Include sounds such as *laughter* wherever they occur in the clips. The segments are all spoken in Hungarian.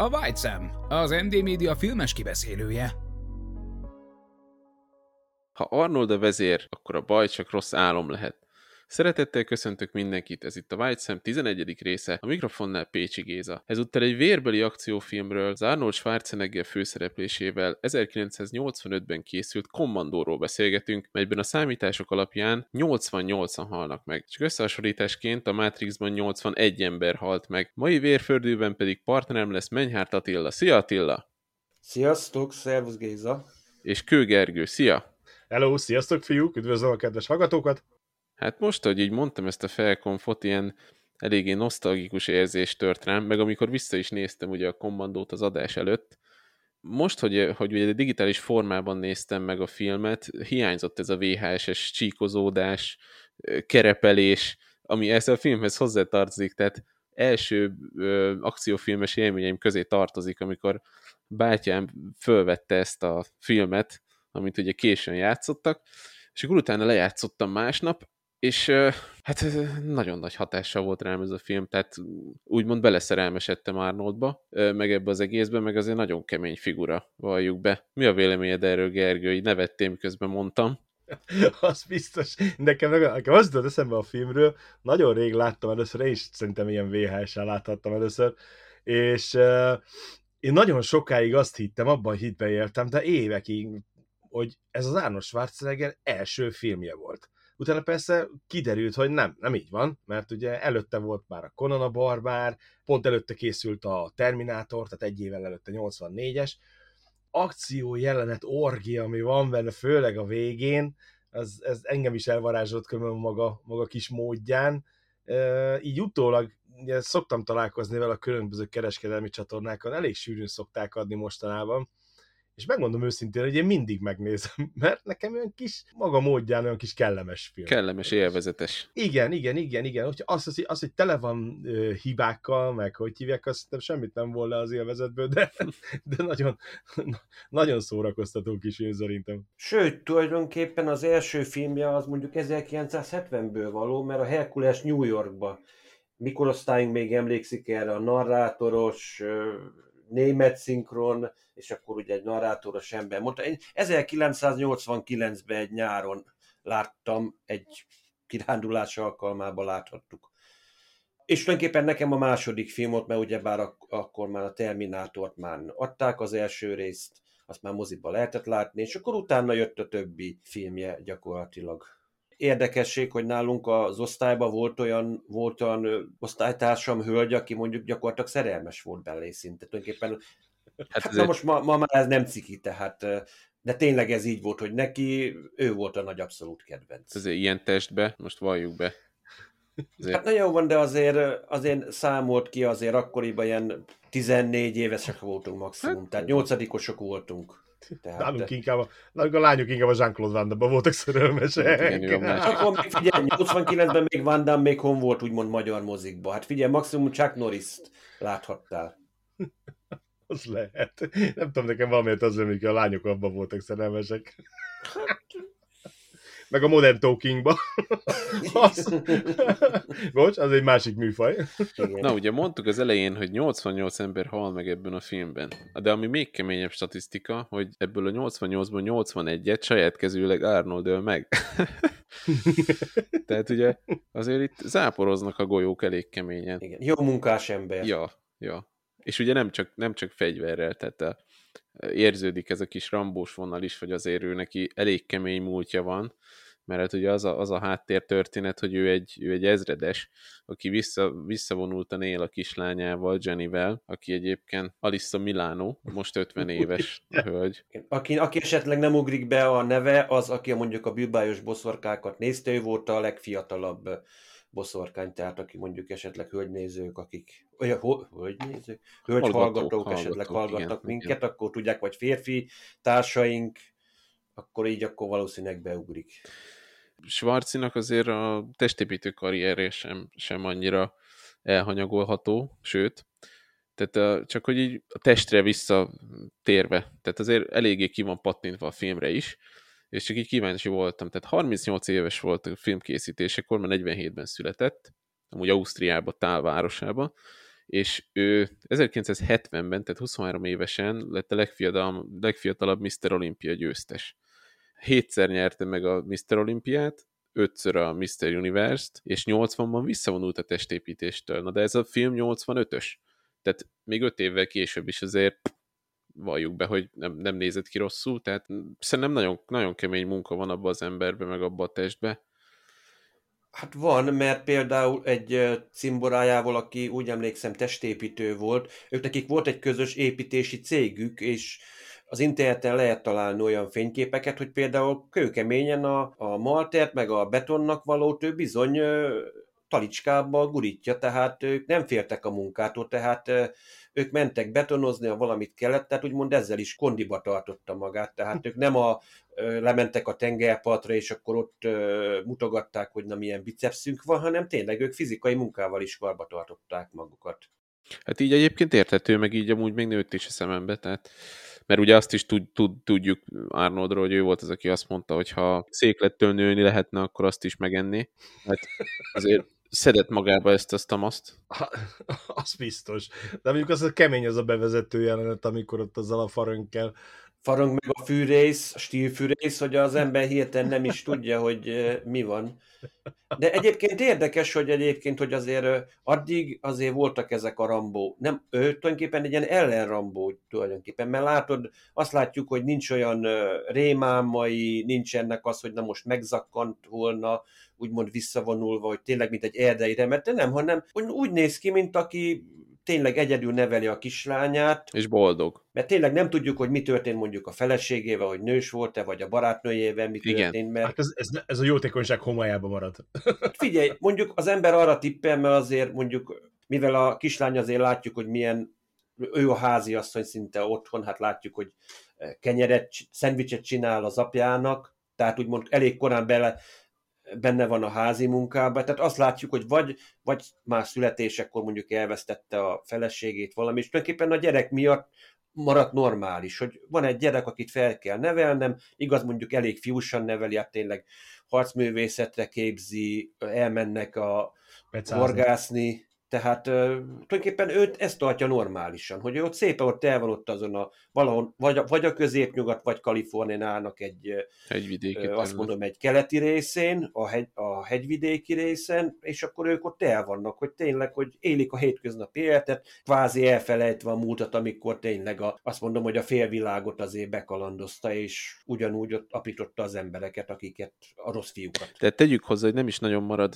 A White Sam, az MD Media filmes kibeszélője. Ha Arnold a vezér, akkor a baj csak rossz álom lehet. Szeretettel köszöntök mindenkit, ez itt a White Sam 11. része, a mikrofonnál Pécsi Géza. Ezúttal egy vérbeli akciófilmről, az Arnold Schwarzenegger főszereplésével 1985-ben készült Kommandóról beszélgetünk, melyben a számítások alapján 88-an halnak meg. Csak összehasonlításként a Matrixban 81 ember halt meg. Mai vérfördőben pedig partnerem lesz Menyhárt Attila. Szia Attila! Sziasztok, szervusz Géza! És Kő Gergő. Szia! Hello, sziasztok fiúk, üdvözlöm a kedves hallgatókat! Hát most, hogy így mondtam ezt a felkonfot, ilyen eléggé nosztalgikus érzés tört rám, meg amikor vissza is néztem ugye a kommandót az adás előtt, most, hogy, hogy ugye digitális formában néztem meg a filmet, hiányzott ez a VHS-es csíkozódás, kerepelés, ami ezt a filmhez hozzátartozik, tehát első ö, akciófilmes élményeim közé tartozik, amikor bátyám fölvette ezt a filmet, amit ugye későn játszottak, és akkor utána lejátszottam másnap, és hát nagyon nagy hatással volt rám ez a film, tehát úgymond beleszerelmesedtem Arnoldba, meg ebbe az egészbe, meg azért nagyon kemény figura, valljuk be. Mi a véleményed erről, Gergő? Így nevettem, közben mondtam. *laughs* az biztos. Nekem, nekem az jutott eszembe a filmről, nagyon rég láttam először, én is szerintem ilyen VHS-en láthattam először, és uh, én nagyon sokáig azt hittem, abban hitbe éltem, de évekig, hogy ez az Arnold Schwarzenegger első filmje volt. Utána persze kiderült, hogy nem, nem így van, mert ugye előtte volt már a Conan a Barbár, pont előtte készült a Terminátor, tehát egy évvel előtte 84-es, akció jelenet orgia, ami van benne, főleg a végén, az, ez engem is elvarázsolt kömön maga, maga kis módján. E, így utólag ugye, szoktam találkozni vele a különböző kereskedelmi csatornákon, elég sűrűn szokták adni mostanában, és megmondom őszintén, hogy én mindig megnézem, *laughs* mert nekem olyan kis, maga módján olyan kis kellemes film. Kellemes, élvezetes. Igen, igen, igen, igen. Hogyha az, az, az, hogy tele van ö, hibákkal, meg hogy hívják, azt szerintem semmit nem volna az élvezetből, de, *laughs* de nagyon, *laughs* nagyon szórakoztató kis film szerintem. Sőt, tulajdonképpen az első filmje az mondjuk 1970-ből való, mert a Herkules New Yorkba mikorosztályunk még emlékszik erre a narrátoros, német szinkron, és akkor ugye egy narrátoros ember mondta. Én 1989-ben egy nyáron láttam, egy kirándulás alkalmában láthattuk. És tulajdonképpen nekem a második filmot, mert ugyebár ak- akkor már a Terminátort már adták az első részt, azt már moziba lehetett látni, és akkor utána jött a többi filmje gyakorlatilag. Érdekesség, hogy nálunk az osztályban volt olyan, volt olyan osztálytársam, hölgy, aki mondjuk gyakorlatilag szerelmes volt belé szinte. Tulajdonképpen Hát, hát na most ma, ma már ez nem ciki, tehát de tényleg ez így volt, hogy neki ő volt a nagy abszolút kedvenc. Azért ilyen testbe, most valljuk be. Azért... Hát nagyon van, de azért, azért számolt ki, azért akkoriban ilyen 14 évesek voltunk maximum, hát, tehát nyolcadikosok voltunk. Tehát... Nálunk inkább, a, nálunk a lányok inkább a Jean-Claude Van Damme voltak szerelmesek. Hát igen, Akkor figyelj, 89-ben még Van Damme még hon volt úgymond magyar mozikba. Hát figyelj, maximum Chuck Norris-t láthattál. Az lehet. Nem tudom, nekem valamiért az hogy a lányok abban voltak szerelmesek. Meg a Modern Talkingba. *laughs* az... Bocs, az egy másik műfaj. Na, ugye mondtuk az elején, hogy 88 ember hal meg ebben a filmben. De ami még keményebb statisztika, hogy ebből a 88-ból 81-et saját kezűleg Arnold öl meg. *laughs* Tehát ugye azért itt záporoznak a golyók elég keményen. Igen. Jó munkás ember. Ja, ja. És ugye nem csak, nem csak fegyverrel, tehát a, érződik ez a kis rambós vonal is, hogy azért ő neki elég kemény múltja van, mert hát ugye az a, az a háttér történet, hogy ő egy, ő egy ezredes, aki vissza, visszavonultan él a kislányával, Jennyvel, aki egyébként Alissa Milano, most 50 éves hölgy. Aki, aki esetleg nem ugrik be a neve, az, aki mondjuk a bűbájos boszorkákat nézte, ő volt a legfiatalabb boszorkány, tehát aki mondjuk esetleg hölgynézők, akik olyan hölgynézők, hölgyhallgatók Hallgatók, esetleg hallgatnak igen, minket, igen. akkor tudják, vagy férfi társaink, akkor így akkor valószínűleg beugrik. Schwarzinak azért a testépítő karrierje sem, sem annyira elhanyagolható, sőt, tehát a, csak hogy így a testre visszatérve, tehát azért eléggé ki van pattintva a filmre is, és csak így kíváncsi voltam. Tehát 38 éves volt a filmkészítésekor, mert 47-ben született, amúgy Ausztriába, tálvárosába, és ő 1970-ben, tehát 23 évesen lett a legfiatal, legfiatalabb Mr. Olympia győztes. Hétszer nyerte meg a Mr. Olympiát, ötször a Mr. Universe-t, és 80-ban visszavonult a testépítéstől. Na de ez a film 85-ös. Tehát még öt évvel később is azért valljuk be, hogy nem, nem nézett ki rosszul, tehát szerintem nagyon, nagyon kemény munka van abban az emberben, meg abban a testbe. Hát van, mert például egy cimborájával, aki úgy emlékszem testépítő volt, ők nekik volt egy közös építési cégük, és az interneten lehet találni olyan fényképeket, hogy például kőkeményen a, a maltert, meg a betonnak valót ő bizony talicskába gurítja, tehát ők nem féltek a munkától, tehát ők mentek betonozni, ha valamit kellett, tehát úgymond ezzel is kondiba tartotta magát, tehát ők nem a, lementek a tengerpartra, és akkor ott mutogatták, hogy na milyen bicepszünk van, hanem tényleg ők fizikai munkával is karba tartották magukat. Hát így egyébként érthető, meg így amúgy még nőtt is a szemembe, tehát mert ugye azt is tud, tud, tudjuk Arnoldról, hogy ő volt az, aki azt mondta, hogy ha széklettől nőni lehetne, akkor azt is megenni. Hát azért szedett magába ezt a. Ha, *laughs* az biztos. De mondjuk az a kemény az a bevezető jelenet, amikor ott azzal a farönkkel Farang meg a fűrész, a stílfűrész, hogy az ember hirtelen nem is tudja, hogy mi van. De egyébként érdekes, hogy egyébként, hogy azért addig azért voltak ezek a Rambó. Nem, ő tulajdonképpen egy ilyen ellenrambó tulajdonképpen, mert látod, azt látjuk, hogy nincs olyan rémámai, nincs ennek az, hogy na most megzakkant volna, úgymond visszavonulva, hogy tényleg mint egy erdei remet, de nem, hanem úgy néz ki, mint aki tényleg egyedül neveli a kislányát, És boldog. mert tényleg nem tudjuk, hogy mi történt mondjuk a feleségével, hogy nős volt-e, vagy a barátnőjével, mi Igen. történt, mert Hát ez, ez, ez a jótékonyság homályába marad. figyelj, mondjuk az ember arra tippel, mert azért mondjuk, mivel a kislány azért látjuk, hogy milyen, ő a háziasszony szinte otthon, hát látjuk, hogy kenyeret, szendvicset csinál az apjának, tehát úgymond elég korán bele, benne van a házi munkában, tehát azt látjuk, hogy vagy, vagy már születésekor mondjuk elvesztette a feleségét valami, és tulajdonképpen a gyerek miatt maradt normális, hogy van egy gyerek, akit fel kell nevelnem, igaz mondjuk elég fiúsan neveli, hát tényleg harcművészetre képzi, elmennek a Pecázni. horgászni, tehát tulajdonképpen őt ezt tartja normálisan, hogy ő ott szépen ott el van ott azon a valahol, vagy vagy a középnyugat, vagy Kalifornián állnak egy, ö, Egy vidéki ö, azt terület. mondom, egy keleti részén, a, hegy, a hegyvidéki részen, és akkor ők ott el vannak, hogy tényleg, hogy élik a hétköznapi életet, kvázi elfelejtve a múltat, amikor tényleg a, azt mondom, hogy a félvilágot azért bekalandozta, és ugyanúgy ott apította az embereket, akiket, a rossz fiúkat. Tehát tegyük hozzá, hogy nem is nagyon marad,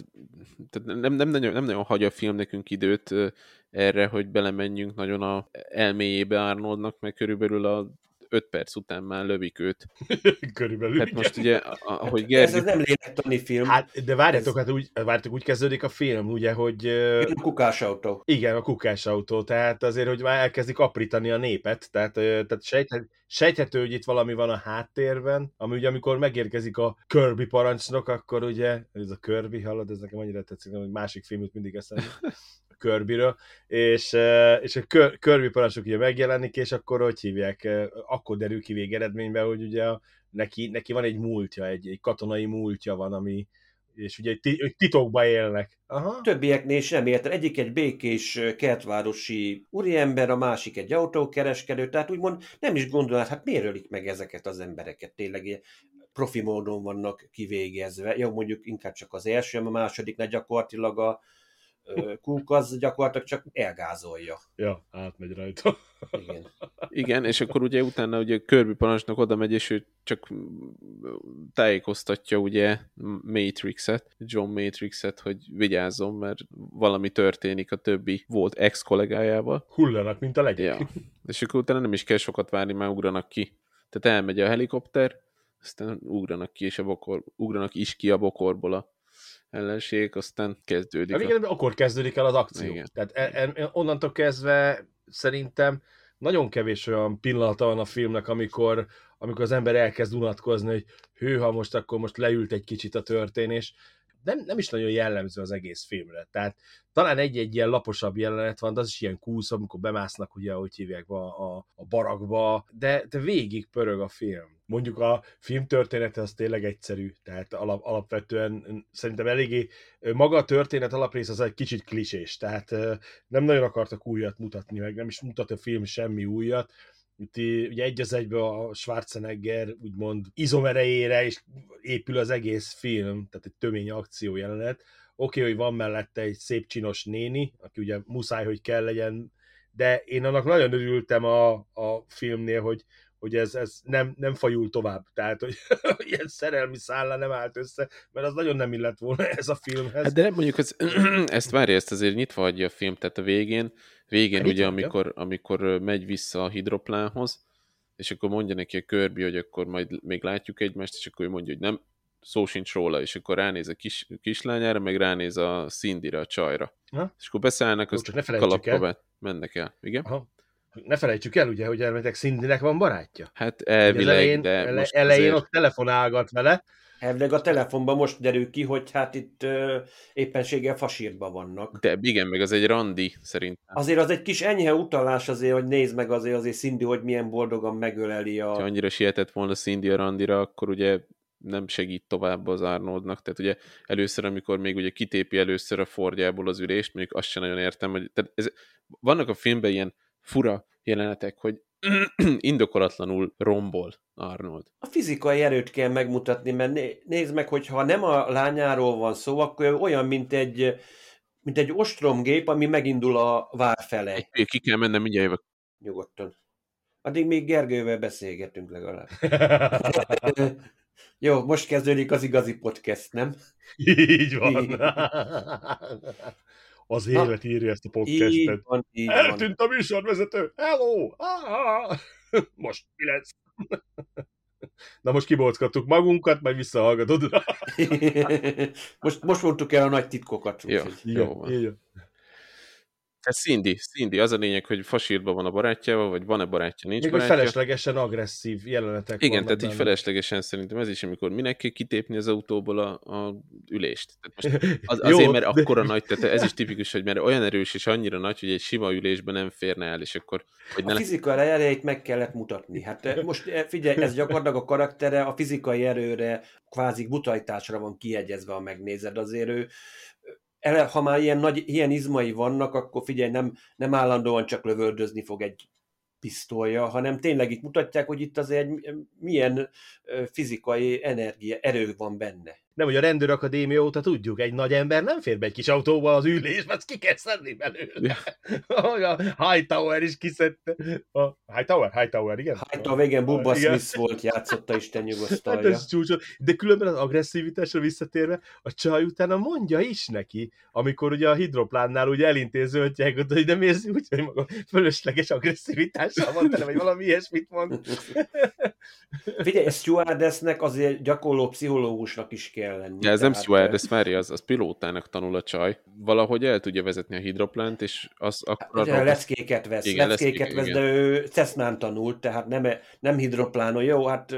tehát nem, nem, nagyon, nem nagyon hagy a film nekünk időt ö, erre, hogy belemenjünk nagyon a elméjébe Arnoldnak, mert körülbelül a 5 perc után már lövik őt. *laughs* Körülbelül. Hát most ugye, a- ahogy Ez, Gergő... ez nem lélektani film, Hát, de várjátok, hát úgy, várjátok, úgy kezdődik a film, ugye, hogy a kukásautó. igen, a kukás autó, tehát azért, hogy már elkezdik aprítani a népet, tehát, tehát sejthet, sejthető, hogy itt valami van a háttérben, ami ugye amikor megérkezik a Kirby parancsnok, akkor ugye, ez a Kirby, hallod, ez nekem annyira tetszik, hogy másik filmük mindig eszembe, *laughs* a Kirbyről, és, és a Kir- Kirby parancsnok ugye megjelenik, és akkor hogy hívják, akkor derül ki végeredményben, hogy ugye a, neki, neki van egy múltja, egy, egy katonai múltja van, ami, és ugye titokba élnek. Aha. Többieknél is nem érted. Egyik egy békés kertvárosi úriember, a másik egy autókereskedő, tehát úgymond nem is gondolod, hát miért ölik meg ezeket az embereket? Tényleg profi módon vannak kivégezve. Jó, mondjuk inkább csak az első, a másodiknál gyakorlatilag a, Cook az gyakorlatilag csak elgázolja. Ja, átmegy rajta. Igen. Igen, és akkor ugye utána ugye Kirby parancsnok oda megy, és ő csak tájékoztatja ugye Matrixet, John Matrixet, hogy vigyázzon, mert valami történik a többi volt ex-kollégájával. Hullanak, mint a legyek. Ja. És akkor utána nem is kell sokat várni, már ugranak ki. Tehát elmegy a helikopter, aztán ugranak ki, és a bokor, ugranak is ki a bokorból a ellenség, aztán kezdődik. Hát igen, akkor kezdődik el az akció. Igen. Tehát e- e- onnantól kezdve szerintem nagyon kevés olyan pillanata van a filmnek, amikor, amikor az ember elkezd unatkozni, hogy hűha, most akkor most leült egy kicsit a történés. Nem, nem is nagyon jellemző az egész filmre. Tehát talán egy-egy ilyen laposabb jelenet van, de az is ilyen kúsz, amikor bemásznak, ugye, ahogy hívják, a, a, a barakba, de, de végig pörög a film. Mondjuk a film története az tényleg egyszerű, tehát alap, alapvetően szerintem eléggé maga a történet alaprész az egy kicsit klisés, tehát nem nagyon akartak újat mutatni, meg nem is mutat a film semmi újat, itt ugye egy az egybe a Schwarzenegger úgymond izomerejére és épül az egész film, tehát egy tömény akció jelenet. Oké, okay, hogy van mellette egy szép csinos néni, aki ugye muszáj, hogy kell legyen, de én annak nagyon örültem a, a filmnél, hogy, hogy ez, ez nem, nem fajul tovább. Tehát, hogy *laughs* ilyen szerelmi szállá nem állt össze, mert az nagyon nem illett volna ez a filmhez. Hát de mondjuk ez, *clears throat* ezt várja, ezt azért nyitva hagyja a film, tehát a végén, végén Hát ugye, amikor, amikor megy vissza a hidroplánhoz, és akkor mondja neki a Kirby, hogy akkor majd még látjuk egymást, és akkor ő mondja, hogy nem, szó sincs róla, és akkor ránéz a kis, kislányára, meg ránéz a Cindyre, a csajra. Ha? És akkor beszállnak, azt ne kalapba mennek el. Igen? Aha. Ne felejtsük el, ugye, hogy elmetek Cindynek van barátja. Hát Ugye elvileg, az elején, de ele, most elején azért... ott telefonálgat vele, Elvileg a telefonban most derül ki, hogy hát itt ö, éppenséggel fasírban vannak. De igen, meg az egy randi szerintem. Azért az egy kis enyhe utalás azért, hogy nézd meg azért, azért Cindy, hogy milyen boldogan megöleli a... Ha annyira sietett volna Cindy a randira, akkor ugye nem segít tovább az Arnoldnak. Tehát ugye először, amikor még ugye kitépi először a Fordjából az ülést, mondjuk azt sem nagyon értem, hogy tehát ez, vannak a filmben ilyen fura jelenetek, hogy *clears throat* indokolatlanul rombol Arnold. A fizikai erőt kell megmutatni, mert né- nézd meg, hogy ha nem a lányáról van szó, akkor olyan, mint egy, mint egy ostromgép, ami megindul a vár felé. Egy, ki kell mennem, mindjárt jövök. Nyugodtan. Addig még Gergővel beszélgetünk legalább. *laughs* Jó, most kezdődik az igazi podcast, nem? Így van. *laughs* *laughs* Az Na, évet írja ezt a Így podcastet. van, így van. Eltűnt a műsorvezető! Hello! Ah! *laughs* Most mi lesz? *laughs* Na most kibockattuk magunkat, majd visszahallgatod rá. *laughs* most, most mondtuk el a nagy titkokat. Jó, úgyhogy- jó van. így van. Tehát Cindy, Cindy, az a lényeg, hogy fasírban van a barátjával, vagy van-e barátja, nincs Még barátja. feleslegesen agresszív jelenetek Igen, tehát így benne. feleslegesen szerintem ez is, amikor minek kell kitépni az autóból a, a ülést. Tehát most *laughs* az, Jó, azért, mert de- akkora nagy, tehát ez is tipikus, hogy mert olyan erős és annyira nagy, hogy egy sima ülésben nem férne el, és akkor, hogy ne A fizikai erejét meg kellett mutatni. Hát eh, most eh, figyelj, ez gyakorlatilag a karaktere a fizikai erőre, kvázi butajtásra van kiegyezve, ha megnézed. Azért ő, ele, ha már ilyen, nagy, ilyen izmai vannak, akkor figyelj, nem, nem állandóan csak lövöldözni fog egy pisztolya, hanem tényleg itt mutatják, hogy itt azért egy milyen fizikai energia, erő van benne. Nem, hogy a rendőrakadémia óta tudjuk, egy nagy ember nem fér be egy kis autóba az ülésbe, azt ki kell szedni belőle. *laughs* Ahogy a Hightower is kiszedte. A Hightower? Hightower, igen? Hát a végén Bubba Igen. Smith volt, játszotta, Isten Hát nyugosztalja. ez csúcsot. De különben az agresszivitásra visszatérve, a csaj utána mondja is neki, amikor ugye a hidroplánnál ugye elintéződják, oda, hogy nem érzi úgy, hogy maga fölösleges agresszivitással van tele, vagy valami ilyesmit mond. Figyelj, stewardessnek azért gyakorló pszichológusnak is kell lenni. Ja, ez nem steward, ez várja, az, az pilótának tanul a csaj. Valahogy el tudja vezetni a hidroplánt, és az akkor Ugye arra- leckéket vesz, Igen, leckéket leckéket, vesz, igen. de ő Cessnán tanult, tehát nem, nem hidroplánon. Jó, hát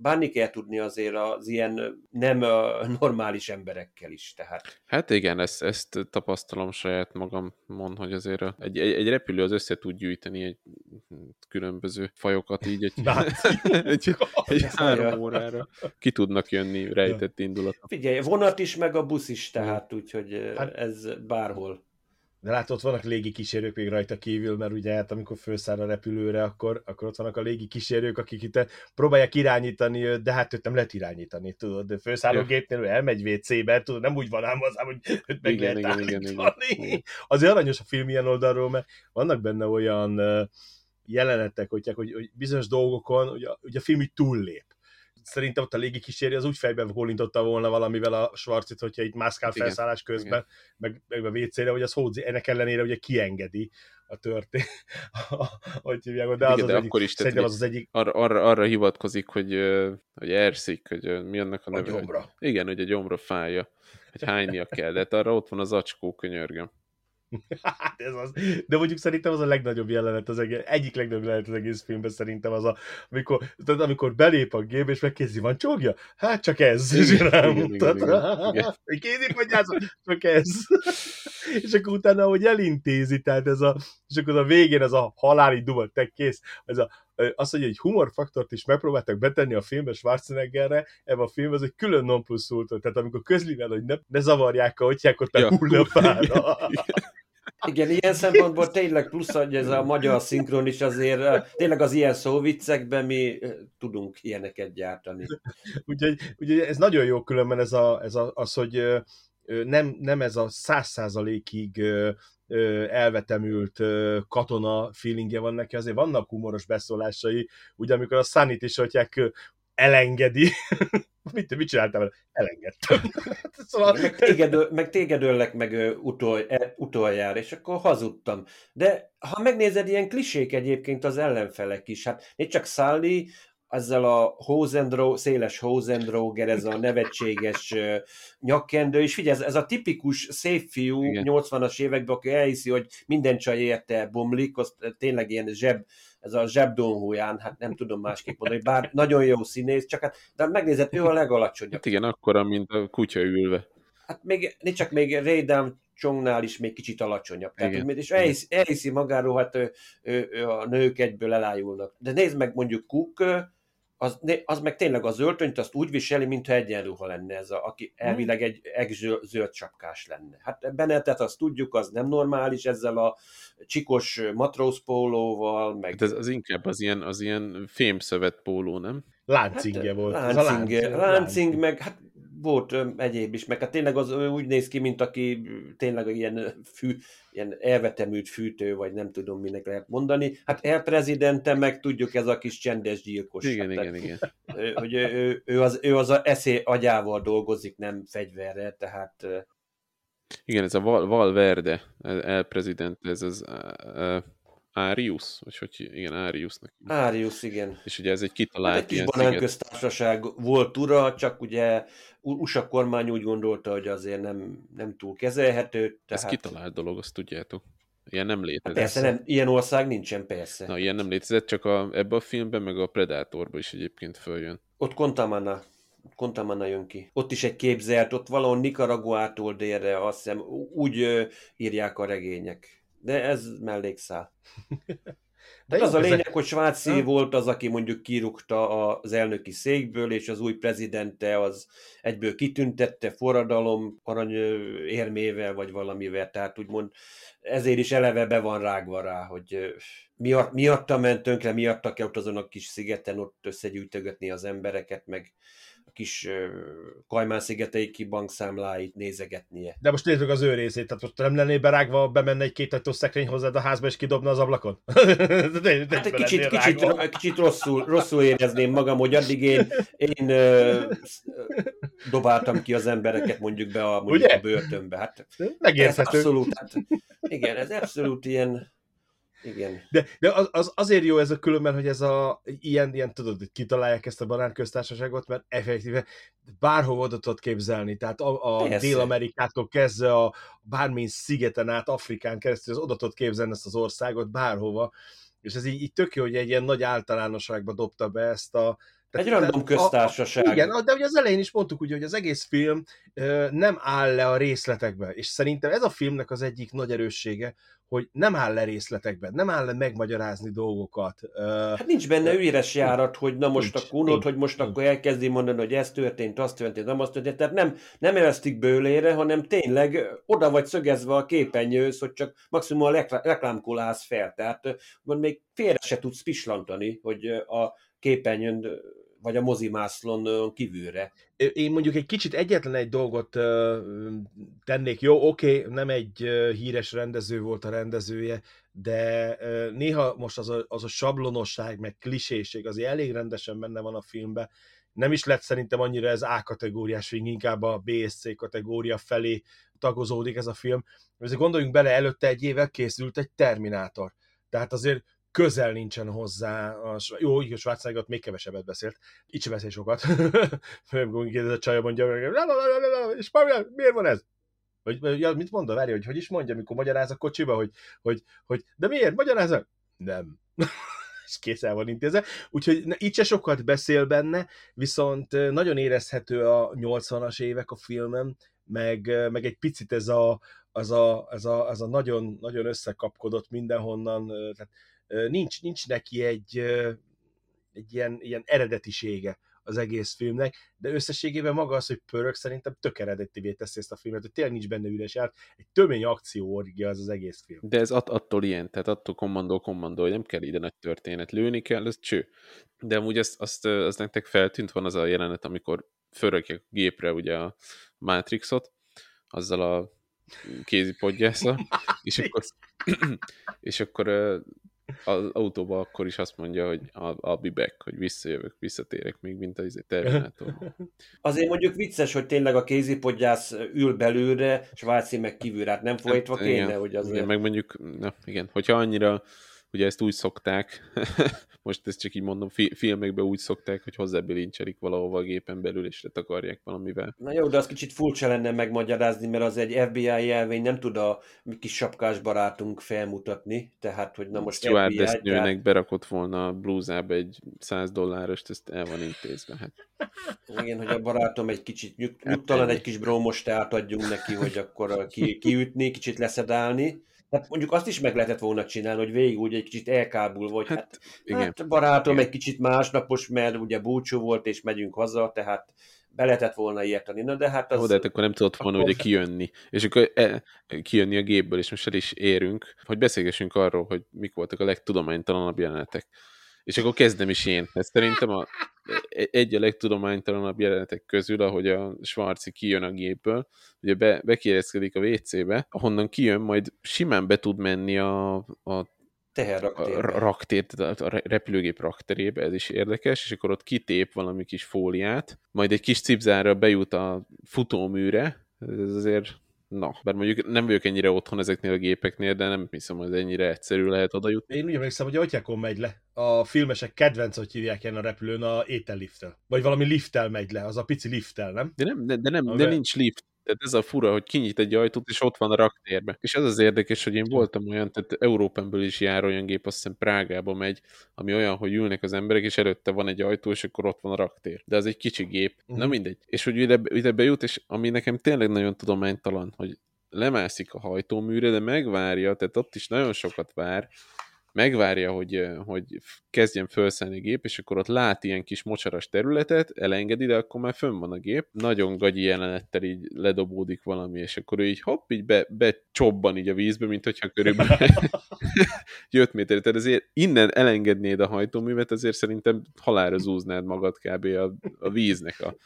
bánni kell tudni azért az ilyen nem normális emberekkel is, tehát. Hát igen, ezt, ezt tapasztalom saját magamon, hogy azért egy, egy, egy repülő az össze tud gyűjteni egy különböző fajokat így egy, *laughs* egy, egy három órára ki tudnak jönni rejtett indulatok. Figyelj, vonat is, meg a busz is, tehát, úgyhogy Hát- ez bárhol. De látod, ott vannak légi kísérők még rajta kívül, mert ugye hát amikor felszáll a repülőre, akkor, akkor ott vannak a légi kísérők, akik itt próbálják irányítani őt, de hát őt nem lehet irányítani, tudod, de felszálló gépnél elmegy WC-be, tudod, nem úgy van ám az, hogy őt meg Igen, lehet igen, igen, igen. Azért aranyos a film ilyen oldalról, mert vannak benne olyan ö, jelenetek, hogy, hogy, hogy bizonyos dolgokon ugye, ugye a film így túllép. Szerintem ott a légi az úgy fejbe gólintotta volna valamivel a Schwarzit, hogyha itt mászkál Igen, felszállás közben, meg, meg a WC-re, hogy az hódzi, ennek ellenére ugye kiengedi a történet, *laughs* hogy hívják, de az Igen, az de egyik, akkor is, tehát szerintem az az egyik Arra, arra, arra hivatkozik, hogy, hogy erszik, hogy mi annak a a neve? hogy- gyomra. Igen, hogy a gyomra fája, hogy hánynia kell, de hát arra ott van az acskó könyörgöm. Hát ez az. De mondjuk szerintem az a legnagyobb jelenet az egész, egyik legnagyobb jelenet az egész filmben szerintem az a, amikor, tudod, amikor belép a gép, és megkérdezi, van csogja? Hát csak ez. És Igen, igen, rámutat. igen, igen, igen. Hogy kézi podgyászol? Csak ez. és akkor utána, hogy elintézi, tehát ez a, és akkor a végén ez a haláli dumat, te kész, ez a, azt mondja, hogy humorfaktort is megpróbáltak betenni a filmbe Schwarzeneggerre, ebben a filmben ez egy külön non plus ultra, tehát amikor közli vele, hogy ne, ne zavarják a atyák ott a Ja, hullapára. *laughs* Igen, ilyen szempontból tényleg plusz, hogy ez a magyar szinkron is azért, eh, tényleg az ilyen szóviccekben mi eh, tudunk ilyeneket gyártani. *laughs* Úgyhogy, úgyhogy ez nagyon jó különben ez a, ez a, az, hogy ö, nem, nem ez a száz százalékig elvetemült katona feelingje van neki, azért vannak humoros beszólásai, ugye amikor a Sunny-t is, ö, elengedi, *laughs* mit, mit csináltam vele? Elengedtem. *laughs* szóval, Meg téged, meg téged öllek meg utol, e, utoljára, és akkor hazudtam. De ha megnézed, ilyen klisék egyébként az ellenfelek is. Hát még csak Sully, ezzel a Hosendro, széles Hosendroger, ez a nevetséges nyakkendő, és figyelj, ez, ez a tipikus szép fiú Igen. 80-as években, aki elhiszi, hogy minden csaj érte bomlik, az tényleg ilyen zseb, ez a zsebdonhúján, hát nem tudom másképp mondani, bár nagyon jó színész, csak hát, de megnézed, ő a legalacsonyabb. Hát igen, akkora, mint a kutya ülve. Hát még, nincs csak még Ray Down Chongnál is még kicsit alacsonyabb. Tehát, Igen. és elhiszi, elhiszi magáról, hát ő, ő, ő, a nők egyből elájulnak. De nézd meg mondjuk Cook, az, az meg tényleg az öltönyt azt úgy viseli, mintha egyenruha lenne ez, a, aki elvileg egy egzöld zöld sapkás lenne. Hát Benetet azt tudjuk, az nem normális ezzel a csikos matrózpólóval, meg Hát ez az inkább az ilyen, az ilyen fémszövet póló, nem? láncingje volt. Ez a Láncing, láncing, láncing, meg hát volt ö, egyéb is, meg hát tényleg az ö, úgy néz ki, mint aki tényleg ilyen fű, ilyen elvetemült fűtő, vagy nem tudom, minek lehet mondani. Hát elprezidente meg tudjuk, ez a kis csendes gyilkos. Igen, hát, igen, igen. Ö, Hogy ő, ő, ő, az, ő az a eszé agyával dolgozik, nem fegyverrel, tehát Igen, ez a Val, Valverde, el, el president, ez az uh, Arius, vagy hogy igen, Ariusnak. Árius, igen. És ugye ez egy Hát kitalált egy kis banánköztársaság volt ura, csak ugye USA kormány úgy gondolta, hogy azért nem, nem túl kezelhető. Ez Tehát, kitalált dolog, azt tudjátok. Ilyen nem Hát létezett. persze, nem, ilyen ország nincsen, persze. Na, ilyen nem létezett, csak a, ebbe a filmben, meg a Predatorban is egyébként följön. Ott Contamana, Contamana jön ki. Ott is egy képzelt, ott valahol Nicaraguától délre, azt hiszem, úgy ö, írják a regények. De ez mellékszál. *laughs* De De az a lényeg, ezek- hogy Sváci Ha? volt az, aki mondjuk kirúgta az elnöki székből, és az új prezidente az egyből kitüntette forradalom arany érmével, vagy valamivel, tehát úgymond ezért is eleve be van rágva rá, hogy miatt, miatta ment tönkre, miatta kell ott azon a kis szigeten ott összegyűjtögetni az embereket, meg a kis ö, Kajmán-szigeteiki bankszámláit nézegetnie. De most nézzük az ő részét, tehát most nem lenné berágva, bemenne egy két ajtós szekrény hozzád a házba, és kidobna az ablakon? *laughs* Hát egy kicsit, kicsit, kicsit rosszul, rosszul érezném magam, hogy addig én, én ö, dobáltam ki az embereket mondjuk be a, mondjuk Ugye? a börtönbe. Hát Megérthető. abszolút, hát, igen, ez abszolút ilyen, igen. De, de az, az, azért jó ez a különben, hogy ez a ilyen, ilyen tudod, hogy kitalálják ezt a banánköztársaságot, mert effektíve bárhova oda tudod képzelni. Tehát a, a. Dél-Amerikától kezdve a bármilyen szigeten át, Afrikán keresztül, az oda tudod képzelni ezt az országot bárhova. És ez így, így tök jó, hogy egy ilyen nagy általánosságba dobta be ezt a, Egy random köztársaság. A, a, igen, de ugye az elején is mondtuk ugye, hogy az egész film ö, nem áll le a részletekbe, és szerintem ez a filmnek az egyik nagy erőssége, hogy nem áll le részletekben, nem áll le megmagyarázni dolgokat. Hát nincs benne üres járat, hogy na most nincs, akkor unod, hogy most akkor elkezdi mondani, hogy ez történt, az történt, nem az történt. Tehát nem, nem eresztik bőlére, hanem tényleg oda vagy szögezve a képenyőhöz, hogy csak maximum a reklámkulász fel. Tehát még félre se tudsz pislantani, hogy a képernyőn vagy a mozimászlon kívülre. Én mondjuk egy kicsit egyetlen egy dolgot tennék, jó, oké, okay, nem egy híres rendező volt a rendezője, de néha most az a, az a sablonosság, meg kliséség azért elég rendesen benne van a filmben, nem is lett szerintem annyira ez A kategóriás film, inkább a BSC kategória felé tagozódik ez a film. Ezért gondoljunk bele, előtte egy évvel készült egy Terminátor. Tehát azért közel nincsen hozzá, a, jó, így a Schwarzenegger még kevesebbet beszélt, így sem beszél sokat. *laughs* ez a csaja mondja, és miért van ez? Hogy, ja, mit mondta, várja, hogy hogy is mondja, amikor magyaráz a kocsiba, hogy, hogy, hogy de miért, magyaráz? Nem. *laughs* és készen van intézve. Úgyhogy így se sokat beszél benne, viszont nagyon érezhető a 80-as évek a filmem, meg, meg egy picit ez a, az a, az a, az a nagyon, nagyon összekapkodott mindenhonnan, tehát nincs, nincs neki egy, egy ilyen, ilyen eredetisége az egész filmnek, de összességében maga az, hogy pörög szerintem tök eredetivé teszi ezt a filmet, hogy tényleg nincs benne üres járt, egy tömény akció orgia az az egész film. De ez att- attól ilyen, tehát attól kommandó, kommandó, hogy nem kell ide nagy történet, lőni kell, ez cső. De amúgy azt, azt, az nektek feltűnt, van az a jelenet, amikor fölrakják a gépre ugye a Matrixot, azzal a kézi podgyásza, és akkor, *laughs* *clears throat* és akkor az autóba akkor is azt mondja, hogy a, be back, hogy visszajövök, visszatérek még, mint az Terminátor. *laughs* Azért mondjuk vicces, hogy tényleg a kézipodgyász ül belőle, és Váci meg kívül, hát nem folytva hát, kéne, igen, hogy azért... Igen, meg mondjuk, na igen, hogyha annyira ugye ezt úgy szokták, *laughs* most ezt csak így mondom, fi- filmekben úgy szokták, hogy hozzábilincselik valahova a gépen belül, és letakarják valamivel. Na jó, de az kicsit furcsa lenne megmagyarázni, mert az egy FBI jelvény nem tud a kis sapkás barátunk felmutatni, tehát, hogy na most Stuart FBI... nőnek tehát... berakott volna a blúzába egy 100 dollárost, ezt el van intézve. Hát. Igen, hogy a barátom egy kicsit nyug, hát nyugtalan, egy kis brómos teát adjunk neki, hogy akkor ki, kiütni, kicsit leszedálni Hát mondjuk azt is meg lehetett volna csinálni, hogy végig úgy egy kicsit elkábul, vagy hát, hát, igen. hát barátom igen. egy kicsit másnapos, mert ugye búcsú volt, és megyünk haza, tehát be lehetett volna érteni. Na, de hát az... Ó, de hát akkor nem tudott volna ugye kijönni. És akkor e, kijönni a gépből, és most el is érünk, hogy beszélgessünk arról, hogy mik voltak a legtudománytalanabb jelenetek. És akkor kezdem is én. Ez szerintem a, egy a legtudománytalanabb jelenetek közül, ahogy a Schwarzi kijön a gépből, ugye be, bekérezkedik a WC-be, ahonnan kijön, majd simán be tud menni a, a teherraktér. A raktér, tehát a repülőgép rakterébe, ez is érdekes, és akkor ott kitép valami kis fóliát, majd egy kis cipzárra bejut a futóműre, ez azért Na, bár mondjuk nem vagyok ennyire otthon ezeknél a gépeknél, de nem hiszem, hogy ennyire egyszerű lehet oda jutni. Én úgy emlékszem, hogy Atyákon megy le. A filmesek kedvenc, hogy hívják ilyen a repülőn, a ételliftel. Vagy valami lifttel megy le, az a pici lifttel, nem? De nem, de, de nem, de nincs lift. Tehát ez a fura, hogy kinyit egy ajtót, és ott van a raktérbe. És ez az érdekes, hogy én voltam olyan, tehát Európánból is jár olyan gép, azt hiszem Prágába megy, ami olyan, hogy ülnek az emberek, és előtte van egy ajtó, és akkor ott van a raktér. De az egy kicsi gép. Uh-huh. Na mhm. mindegy. És hogy ide, ide bejut, és ami nekem tényleg nagyon tudománytalan, hogy lemászik a hajtóműre, de megvárja, tehát ott is nagyon sokat vár, megvárja, hogy, hogy kezdjen felszállni a gép, és akkor ott lát ilyen kis mocsaras területet, elengedi, de akkor már fönn van a gép. Nagyon gagyi jelenettel így ledobódik valami, és akkor ő így hopp, így be, becsobban így a vízbe, mint hogyha körülbelül *laughs* jött méter. Tehát azért innen elengednéd a hajtóművet, azért szerintem halára zúznád magad kb. a, a víznek a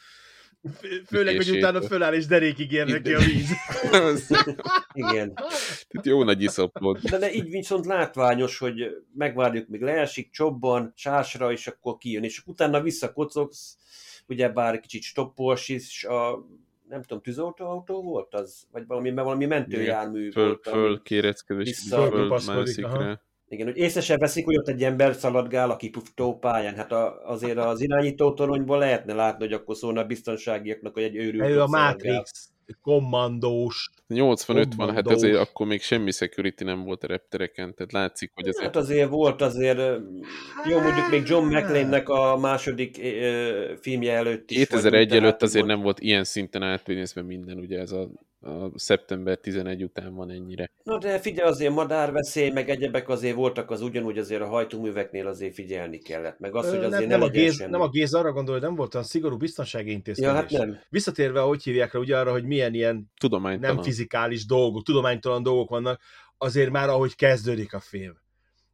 Főleg, hogy utána föláll és derékig ér neki a víz. *laughs* Igen. Tehát jó nagy iszap volt. De, de így viszont látványos, hogy megvárjuk, még leesik, csobban, sásra, és akkor kijön, és utána visszakocogsz, ugye bár kicsit stoppos is, a nem tudom, tűzoltóautó volt az? Vagy valami, valami mentőjármű föl, volt. Föl kéreckedés, föl mászik rá. Igen, hogy észre sem veszik, hogy ott egy ember szaladgál a kipuftó pályán. Hát a, azért az irányító toronyból lehetne látni, hogy akkor szólna a biztonságiaknak, hogy egy őrült Ő a Matrix. kommandós. 85 van, hát Kommandós. azért akkor még semmi security nem volt a reptereken, tehát látszik, hogy azért Hát azért volt azért, jó mondjuk még John McLean-nek a második filmje előtt is. 2001 vagyunk, tehát előtt azért volt- nem volt ilyen szinten átvénézve minden, ugye ez a, a szeptember 11 után van ennyire. Na de figyelj, azért madárveszély, meg egyebek azért voltak, az ugyanúgy azért a hajtóműveknél azért figyelni kellett, meg az, hogy azért nem, nem, nem, a géz, semmi. nem a Géz arra gondol, hogy nem volt olyan szigorú biztonsági intézkedés. Ja, hát nem. Visszatérve, hogy hívják rá, ugye arra, hogy milyen ilyen Tudománytalan. nem fizikális dolgok, tudománytalan dolgok vannak, azért már ahogy kezdődik a film.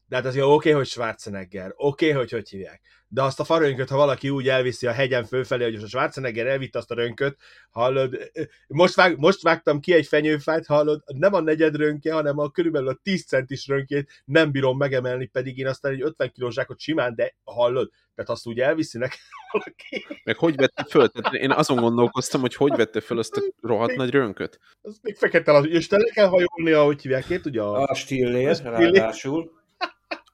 De hát azért oké, okay, hogy Schwarzenegger, oké, okay, hogy hogy hívják. De azt a farönköt, ha valaki úgy elviszi a hegyen fölfelé, hogy a Schwarzenegger elvitte azt a rönköt, hallod, most, vág, most vágtam ki egy fenyőfát, hallod, nem a negyed rönkje, hanem a körülbelül a 10 centis rönkét nem bírom megemelni, pedig én aztán egy 50 kilós zsákot simán, de hallod, tehát azt úgy elviszi nekem *laughs* valaki, Meg hogy vette föl? Tehát én azon gondolkoztam, hogy hogy vette föl azt a rohadt nagy rönköt. az még fekete az, és te le kell hajolni, ahogy hívják, én tudja, a... A Stillér. ráadásul.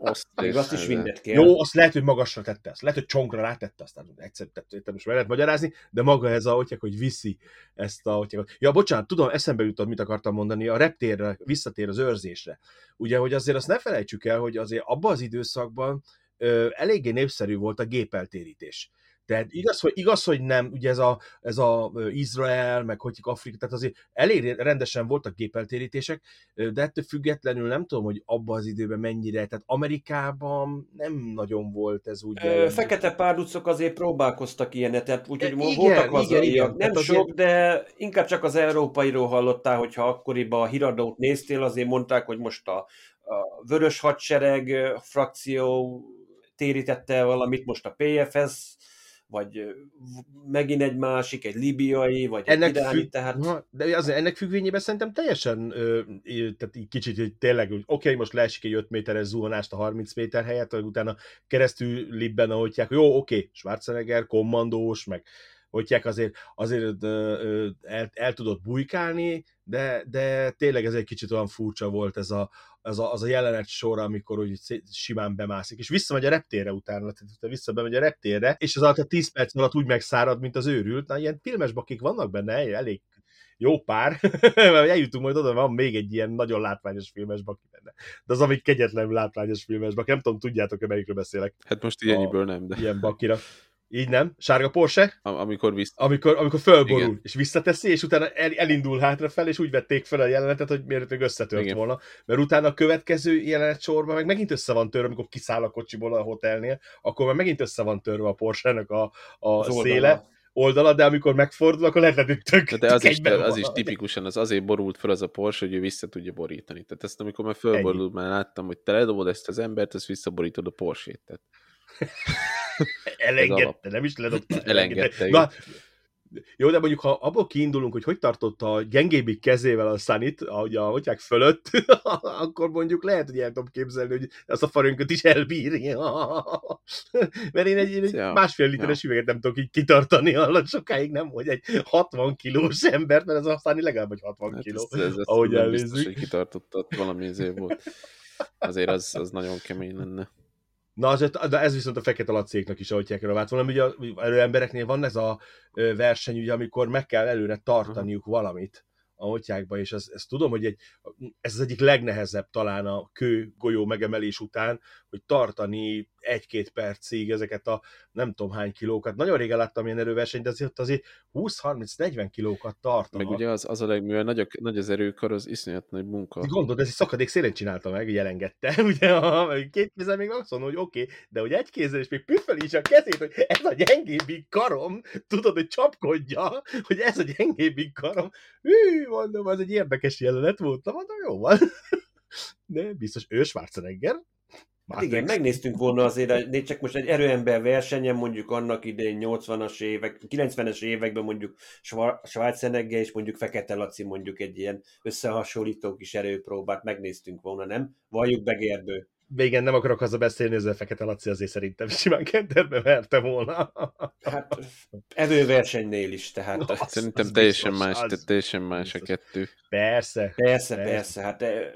Azt Még azt is mindet kell. Jó, azt lehet, hogy magasra tette, azt lehet, hogy csonkra rátette, aztán egyszer tette, most meg lehet magyarázni, de maga ez a, hogy, hogy viszi ezt a, hogy, ja, bocsánat, tudom, eszembe jutott, mit akartam mondani, a reptérre visszatér az őrzésre. Ugye, hogy azért azt ne felejtsük el, hogy azért abban az időszakban ö, eléggé népszerű volt a gépeltérítés. Tehát igaz, hogy, igaz, hogy nem, ugye ez a, ez a Izrael, meg hogy Afrika, tehát azért elég rendesen voltak gépeltérítések, de ettől függetlenül nem tudom, hogy abban az időben mennyire, tehát Amerikában nem nagyon volt ez úgy. Ö. Fekete párducok azért próbálkoztak ilyenet, tehát úgyhogy igen, igen, voltak igen, hazaiak, igen. nem Tehát sok, azért- de inkább csak az európairól hallottál, hogyha akkoriban a híradót néztél, azért mondták, hogy most a, a vörös hadsereg ö, frakció térítette valamit, most a PFS, vagy megint egy másik, egy libiai, vagy egy ennek, iráni, függ, tehát Na, de azért ennek függvényében szerintem teljesen, ö, tehát így kicsit, hogy tényleg, hogy oké, okay, most leesik egy 5 méteres zuhanást a 30 méter helyett, vagy utána keresztül libben, ahogy jó, oké, okay, Schwarzenegger, kommandós, meg hívják, azért, azért el, el, tudott bujkálni, de, de tényleg ez egy kicsit olyan furcsa volt ez a, az a, az a jelenet sor, amikor úgy simán bemászik, és visszamegy a reptérre utána, tehát utána visszabemegy a reptérre, és az alatt a 10 perc alatt úgy megszárad, mint az őrült. Na, ilyen filmes bakik vannak benne, elég jó pár, *laughs* mert eljutunk majd oda, van még egy ilyen nagyon látványos filmes baki benne. De az, amik kegyetlenül látványos filmes baki, nem tudom, tudjátok-e, melyikről beszélek, Hát most A- ennyiből nem, de ilyen bakira. Így nem? Sárga Porsche, am- amikor vissza... amikor, amikor fölborul, Igen. És visszateszi, és utána el, elindul hátrafel, és úgy vették fel a jelenetet, hogy miért még összetört Igen. Volna. Mert utána a következő jelenet sorban meg megint össze van törve, amikor kiszáll a kocsiból a hotelnél, akkor meg megint össze van törve a Porsche-nek a, a az széle, oldala, de amikor megfordul, akkor lehet, hogy tök, De, az, is, az is tipikusan, az azért borult fel az a Porsche, hogy ő vissza tudja borítani. Tehát ezt amikor már fölborult, már láttam, hogy te ledobod ezt az embert, ezt visszaborítod a Porsét. Tehát *laughs* *laughs* Elengedte, nem is ledobta. *laughs* Elengedte, Na, jó, de mondjuk, ha abból kiindulunk, hogy hogy tartotta a gyengébbik kezével a Sunnyt, ahogy a hotyák fölött, *laughs* akkor mondjuk lehet, hogy el tudom képzelni, hogy azt a farönköt is elbírja. Mert én egy, én egy Ja, másfél literes üveget nem tudok így kitartani, hallott sokáig nem, hogy egy 60 kilós embert, mert ez a Sunny legalább egy 60 hát kiló. ez, ez, ahogy nem biztos, elnézzük. hogy kitartott ott valami izé volt. Azért az, az nagyon kemény lenne. Na, az, de ez viszont a fekete lacéknak is, ahogy kell vált volna. Ugye az előembereknél van ez a verseny, ugye, amikor meg kell előre tartaniuk valamit a hotyákba, és ez, ez tudom, hogy egy, ez az egyik legnehezebb talán a kő golyó megemelés után, hogy tartani egy-két percig ezeket a nem tudom hány kilókat. Nagyon régen láttam ilyen erőversenyt, de azért, azért 20-30-40 kilókat tartanak. Meg ugye az, az a legművel, nagy, a- nagy az erőkar, az iszonyat nagy munka. Gondolod, ez egy szakadék szélén csinálta meg, elengedte. *laughs* Ugye a két kézzel még azt mondom, hogy oké, okay, de hogy egy kézzel és még püffeli is a kezét, hogy ez a gyengébbik karom, tudod, hogy csapkodja, hogy ez a gyengébbik karom. Hű, mondom, ez egy érdekes jelenet volt. Na, mondom, jó van. *laughs* De biztos ő Schwarzenegger. Hát igen, megnéztünk volna azért, egy- csak most egy erőember versenyen, mondjuk annak idején 80-as évek, 90-es években mondjuk Schwa- Schwarzenegger és mondjuk Fekete Laci mondjuk egy ilyen összehasonlító kis erőpróbát megnéztünk volna, nem? Valljuk be Végén nem akarok haza beszélni, ezzel Fekete Laci azért szerintem simán kenterbe verte volna. Hát evőversenynél is, tehát Az- Szerintem az teljesen biztos, más, az te- teljesen más a biztos. kettő. Persze. persze, Persze. persze, hát eh,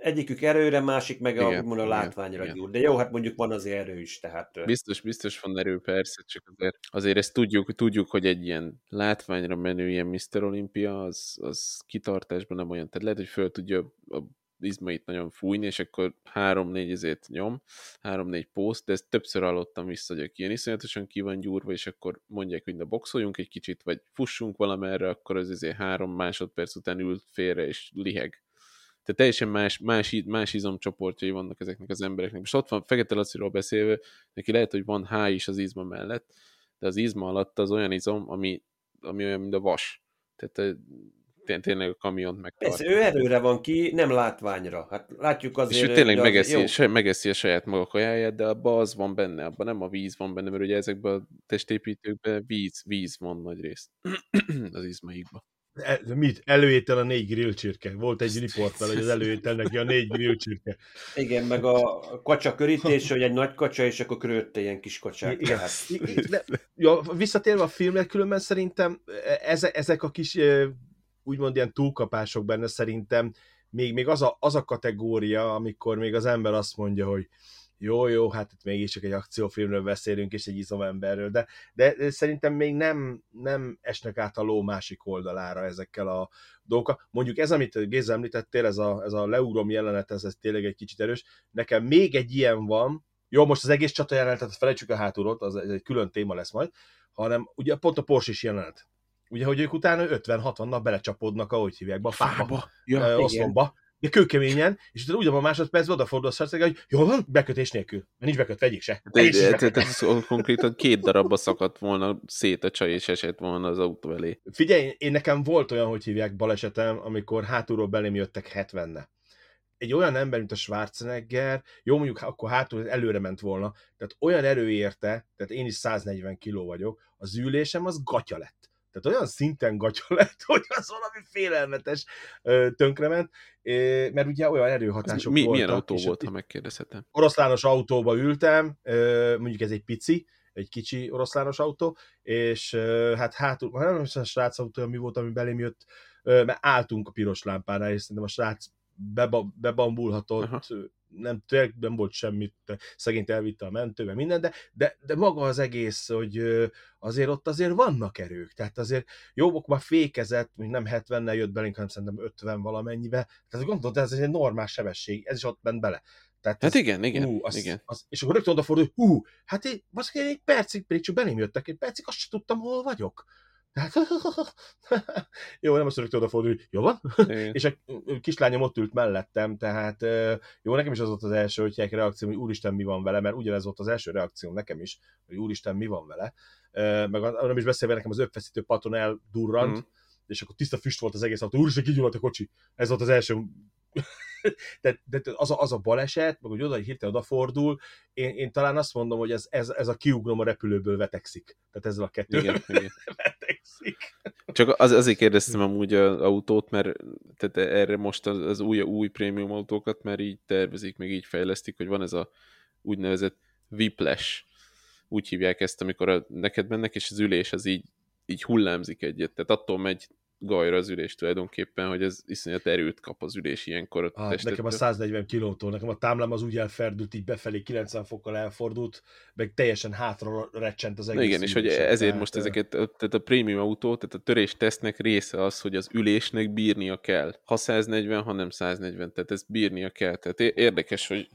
egyikük erőre, másik meg a, Igen, úgymond a látványra gyúr. De jó, hát mondjuk van azért erő is, tehát... Biztos, biztos van erő, persze, csak azért, azért ezt tudjuk, tudjuk, hogy egy ilyen látványra menő ilyen Mr. Olympia, az, az kitartásban nem olyan. Tehát lehet, hogy föl tudja a izmait nagyon fújni, és akkor három-négy ezért nyom, három-négy poszt, de ezt többször hallottam vissza, hogy aki ilyen iszonyatosan ki van gyúrva, és akkor mondják, hogy na boxoljunk egy kicsit, vagy fussunk valamerre, akkor az azért három másodperc után ül félre, és liheg. Tehát teljesen más, más, más izomcsoportjai vannak ezeknek az embereknek. Most ott van Fekete Laciról beszélve, neki lehet, hogy van H is az izma mellett, de az izma alatt az olyan izom, ami, ami olyan, mint a vas. Tehát té- tényleg a kamiont megtartja. Persze, ő erőre van ki, nem látványra. Hát látjuk azért... És ő tényleg hogy az- megeszi, se, megeszi a saját maga kajáját, de abban az van benne, abban nem a víz van benne, mert ugye ezekben a testépítőkben víz, víz van nagy részt *clears throat* az izmaikban. E, mit? Előétel a négy grillcsirke. Volt egy riport vele, hogy az előétel neki a négy grillcsirke. Igen, meg a kacsa körítés, hogy egy nagy kacsa, és akkor körülötte ilyen kis kacsák. Igen. Tehát, ja, visszatérve a filmre, különben szerintem ezek, ezek a kis úgymond ilyen túlkapások benne szerintem még, még az, a, az a kategória, amikor még az ember azt mondja, hogy jó, jó, hát itt mégis csak egy akciófilmről beszélünk, és egy izomemberről, de, de szerintem még nem, nem esnek át a ló másik oldalára ezekkel a dolgokkal. Mondjuk ez, amit Géza említettél, ez a, ez a leugrom jelenet, ez, ez tényleg egy kicsit erős. Nekem még egy ilyen van, jó, most az egész csata jelenetet felejtsük a hátulról, az egy külön téma lesz majd, hanem ugye pont a Porsche is jelenet. Ugye, hogy ők utána 50-60 nap belecsapódnak, ahogy hívják, be a fába, ja, oszlomba, de kőkeményen, és utána ugyanabban a másodpercben odafordul a hogy jó van, bekötés nélkül, mert nincs bekötve egyik se. Ez konkrétan két darabba szakadt volna szét a csaj, és esett volna az autó elé. Figyelj, én nekem volt olyan, hogy hívják balesetem, amikor hátulról belém jöttek 70 egy olyan ember, mint a Schwarzenegger, jó mondjuk akkor hátul előre ment volna, tehát olyan erő érte, tehát én is 140 kiló vagyok, az ülésem az gatya lett. Tehát olyan szinten gatya *laughs* lett, hogy az valami félelmetes tönkrement, mert ugye olyan erőhatások mi, voltak. milyen autó volt, ha megkérdezhetem? oroszlános autóba ültem, mondjuk ez egy pici, egy kicsi oroszlános autó, és hát hátul, hát nem is a srác autója mi volt, ami belém jött, mert álltunk a piros lámpánál, és szerintem a srác beba, bebambulhatott, Aha. Nem, tényleg nem volt semmit, szegényt elvitte a mentőbe, minden, de, de, de maga az egész, hogy azért ott azért vannak erők, tehát azért jobbok már fékezett, még nem 70-nel jött belénk, hanem szerintem 50 valamennyibe, tehát gondolod, ez egy normál sebesség, ez is ott ment bele. Tehát Hát ez- igen, igen, Hú, az, igen. Az, és akkor rögtön odafordul, hogy hú, hát én, baszki, egy percig, pedig csak belém jöttek, egy percig azt sem tudtam, hol vagyok. Tehát, jó, nem azt rögtön odafordul, hogy jó van? És a kislányom ott ült mellettem, tehát jó, nekem is az volt az első hogy hívják, reakció, hogy úristen, mi van vele, mert ugyanez volt az első reakció nekem is, hogy úristen, mi van vele. Meg nem is beszélve nekem az öpfeszítő paton eldurrant, Mhm. és akkor tiszta füst volt az egész autó, úristen, kigyulladt a kocsi. Ez volt az első *laughs* de, de az, a, az a baleset, meg hogy oda hirtelen odafordul, én, én talán azt mondom, hogy ez, ez, ez a kiugrom a repülőből vetekszik. Tehát ezzel a kettő igen, *laughs* igen. vetekszik. Csak az, azért kérdeztem amúgy az autót, mert tehát erre most az, az új, új prémium autókat már így tervezik, meg így fejlesztik, hogy van ez a úgynevezett whiplash, úgy hívják ezt, amikor a, neked mennek, és az ülés az így, így hullámzik egyet. Tehát attól megy gajra az ülés tulajdonképpen, hogy ez iszonyat erőt kap az ülés ilyenkor a Ah, nekem a 140 kilótól, nekem a támlám az úgy elferdült, így befelé 90 fokkal elfordult, meg teljesen hátra recsent az Na egész igen, és hogy ülésem. ezért Tehát, most ezeket, tehát a prémium autó, tehát a törés tesznek része az, hogy az ülésnek bírnia kell. Ha 140, ha nem 140, tehát ezt bírnia kell. Tehát érdekes, hogy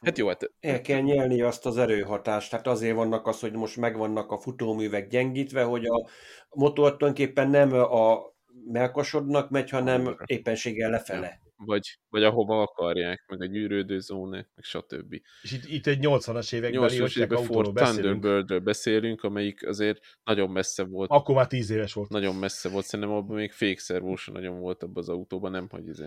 hát jó, hát El kell nyelni azt az erőhatást, tehát azért vannak az, hogy most megvannak a futóművek gyengítve, hogy a motor tulajdonképpen nem a melkasodnak megy, hanem éppenséggel lefele. vagy, vagy ahova akarják, meg a gyűrődő zónák, meg stb. És itt, itt egy 80-as években 80-as hogy években Ford beszélünk, Thunderbirdről beszélünk, amelyik azért nagyon messze volt. akkor már 10 éves volt. Nagyon messze volt, szerintem abban még fékszervó sem nagyon volt abban az autóban, nem, hogy izé